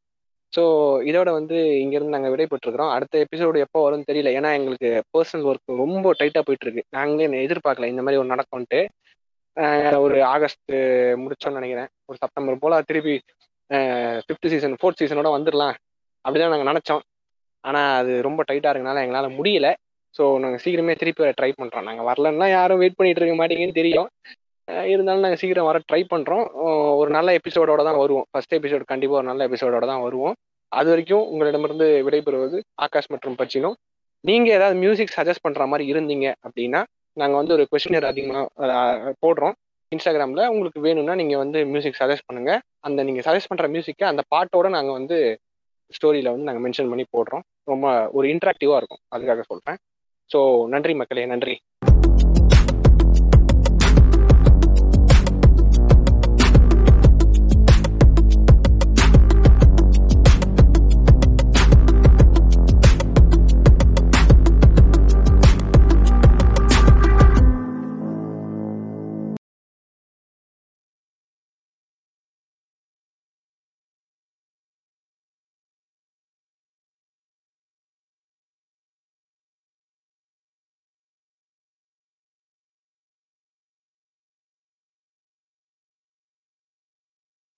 ஸோ இதோட வந்து இங்கேருந்து நாங்கள் விடைபெற்றுக்கிறோம் அடுத்த எபிசோடு எப்போ வரும்னு தெரியல. ஏன்னா எங்களுக்கு பர்சனல் ஒர்க் ரொம்ப டைட்டாக போயிட்டு இருக்கு. நாங்களே என்ன எதிர்பார்க்கல இந்த மாதிரி ஒரு நடக்கும்ட்டு ஒரு ஆகஸ்ட் முடிச்சோன்னு நினைக்கிறேன். ஒரு செப்டம்பர் போல திருப்பி ஃபிஃப்த் சீசன் ஃபோர்த் சீசனோட வந்துடலாம் அப்படிதான் நாங்கள் நினச்சோம். ஆனால் அது ரொம்ப டைட்டாக இருக்கனால எங்களால் முடியல. ஸோ நாங்கள் சீக்கிரமே திருப்பி ட்ரை பண்ணுறோம் நாங்கள் வரலன்னா யாரும் வெயிட் பண்ணிட்டு இருக்க மாட்டீங்கன்னு தெரியும். இருந்தாலும் நாங்கள் சீக்கிரம் வர ட்ரை பண்ணுறோம் ஒரு நல்ல எபிசோடோட தான் வருவோம். ஃபர்ஸ்ட் எபிசோடு கண்டிப்பாக ஒரு நல்ல எபிசோடோட தான் வருவோம். அது வரைக்கும் உங்களிடமிருந்து விடைபெறுவது ஆகாஷ் மற்றும் பச்சினும் நீங்கள் ஏதாவது மியூசிக் சஜஸ்ட் பண்ணுற மாதிரி இருந்தீங்க அப்படின்னா நாங்கள் வந்து ஒரு கொஸ்டினர் அதிகமாக போடுறோம். இன்ஸ்டாகிராமில் உங்களுக்கு வேணும்னா நீங்கள் வந்து மியூசிக் சஜஸ்ட் பண்ணுங்கள் அந்த நீங்கள் சஜஸ்ட் பண்ணுற மியூசிக்கை அந்த பாட்டோட நாங்கள் வந்து ஸ்டோரியில் வந்து நாங்கள் மென்ஷன் பண்ணி போடுறோம். ரொம்ப ஒரு இன்ட்ராக்டிவாக இருக்கும். அதுக்காக சொல்கிறேன் ஸோ நன்றி மக்களே நன்றி.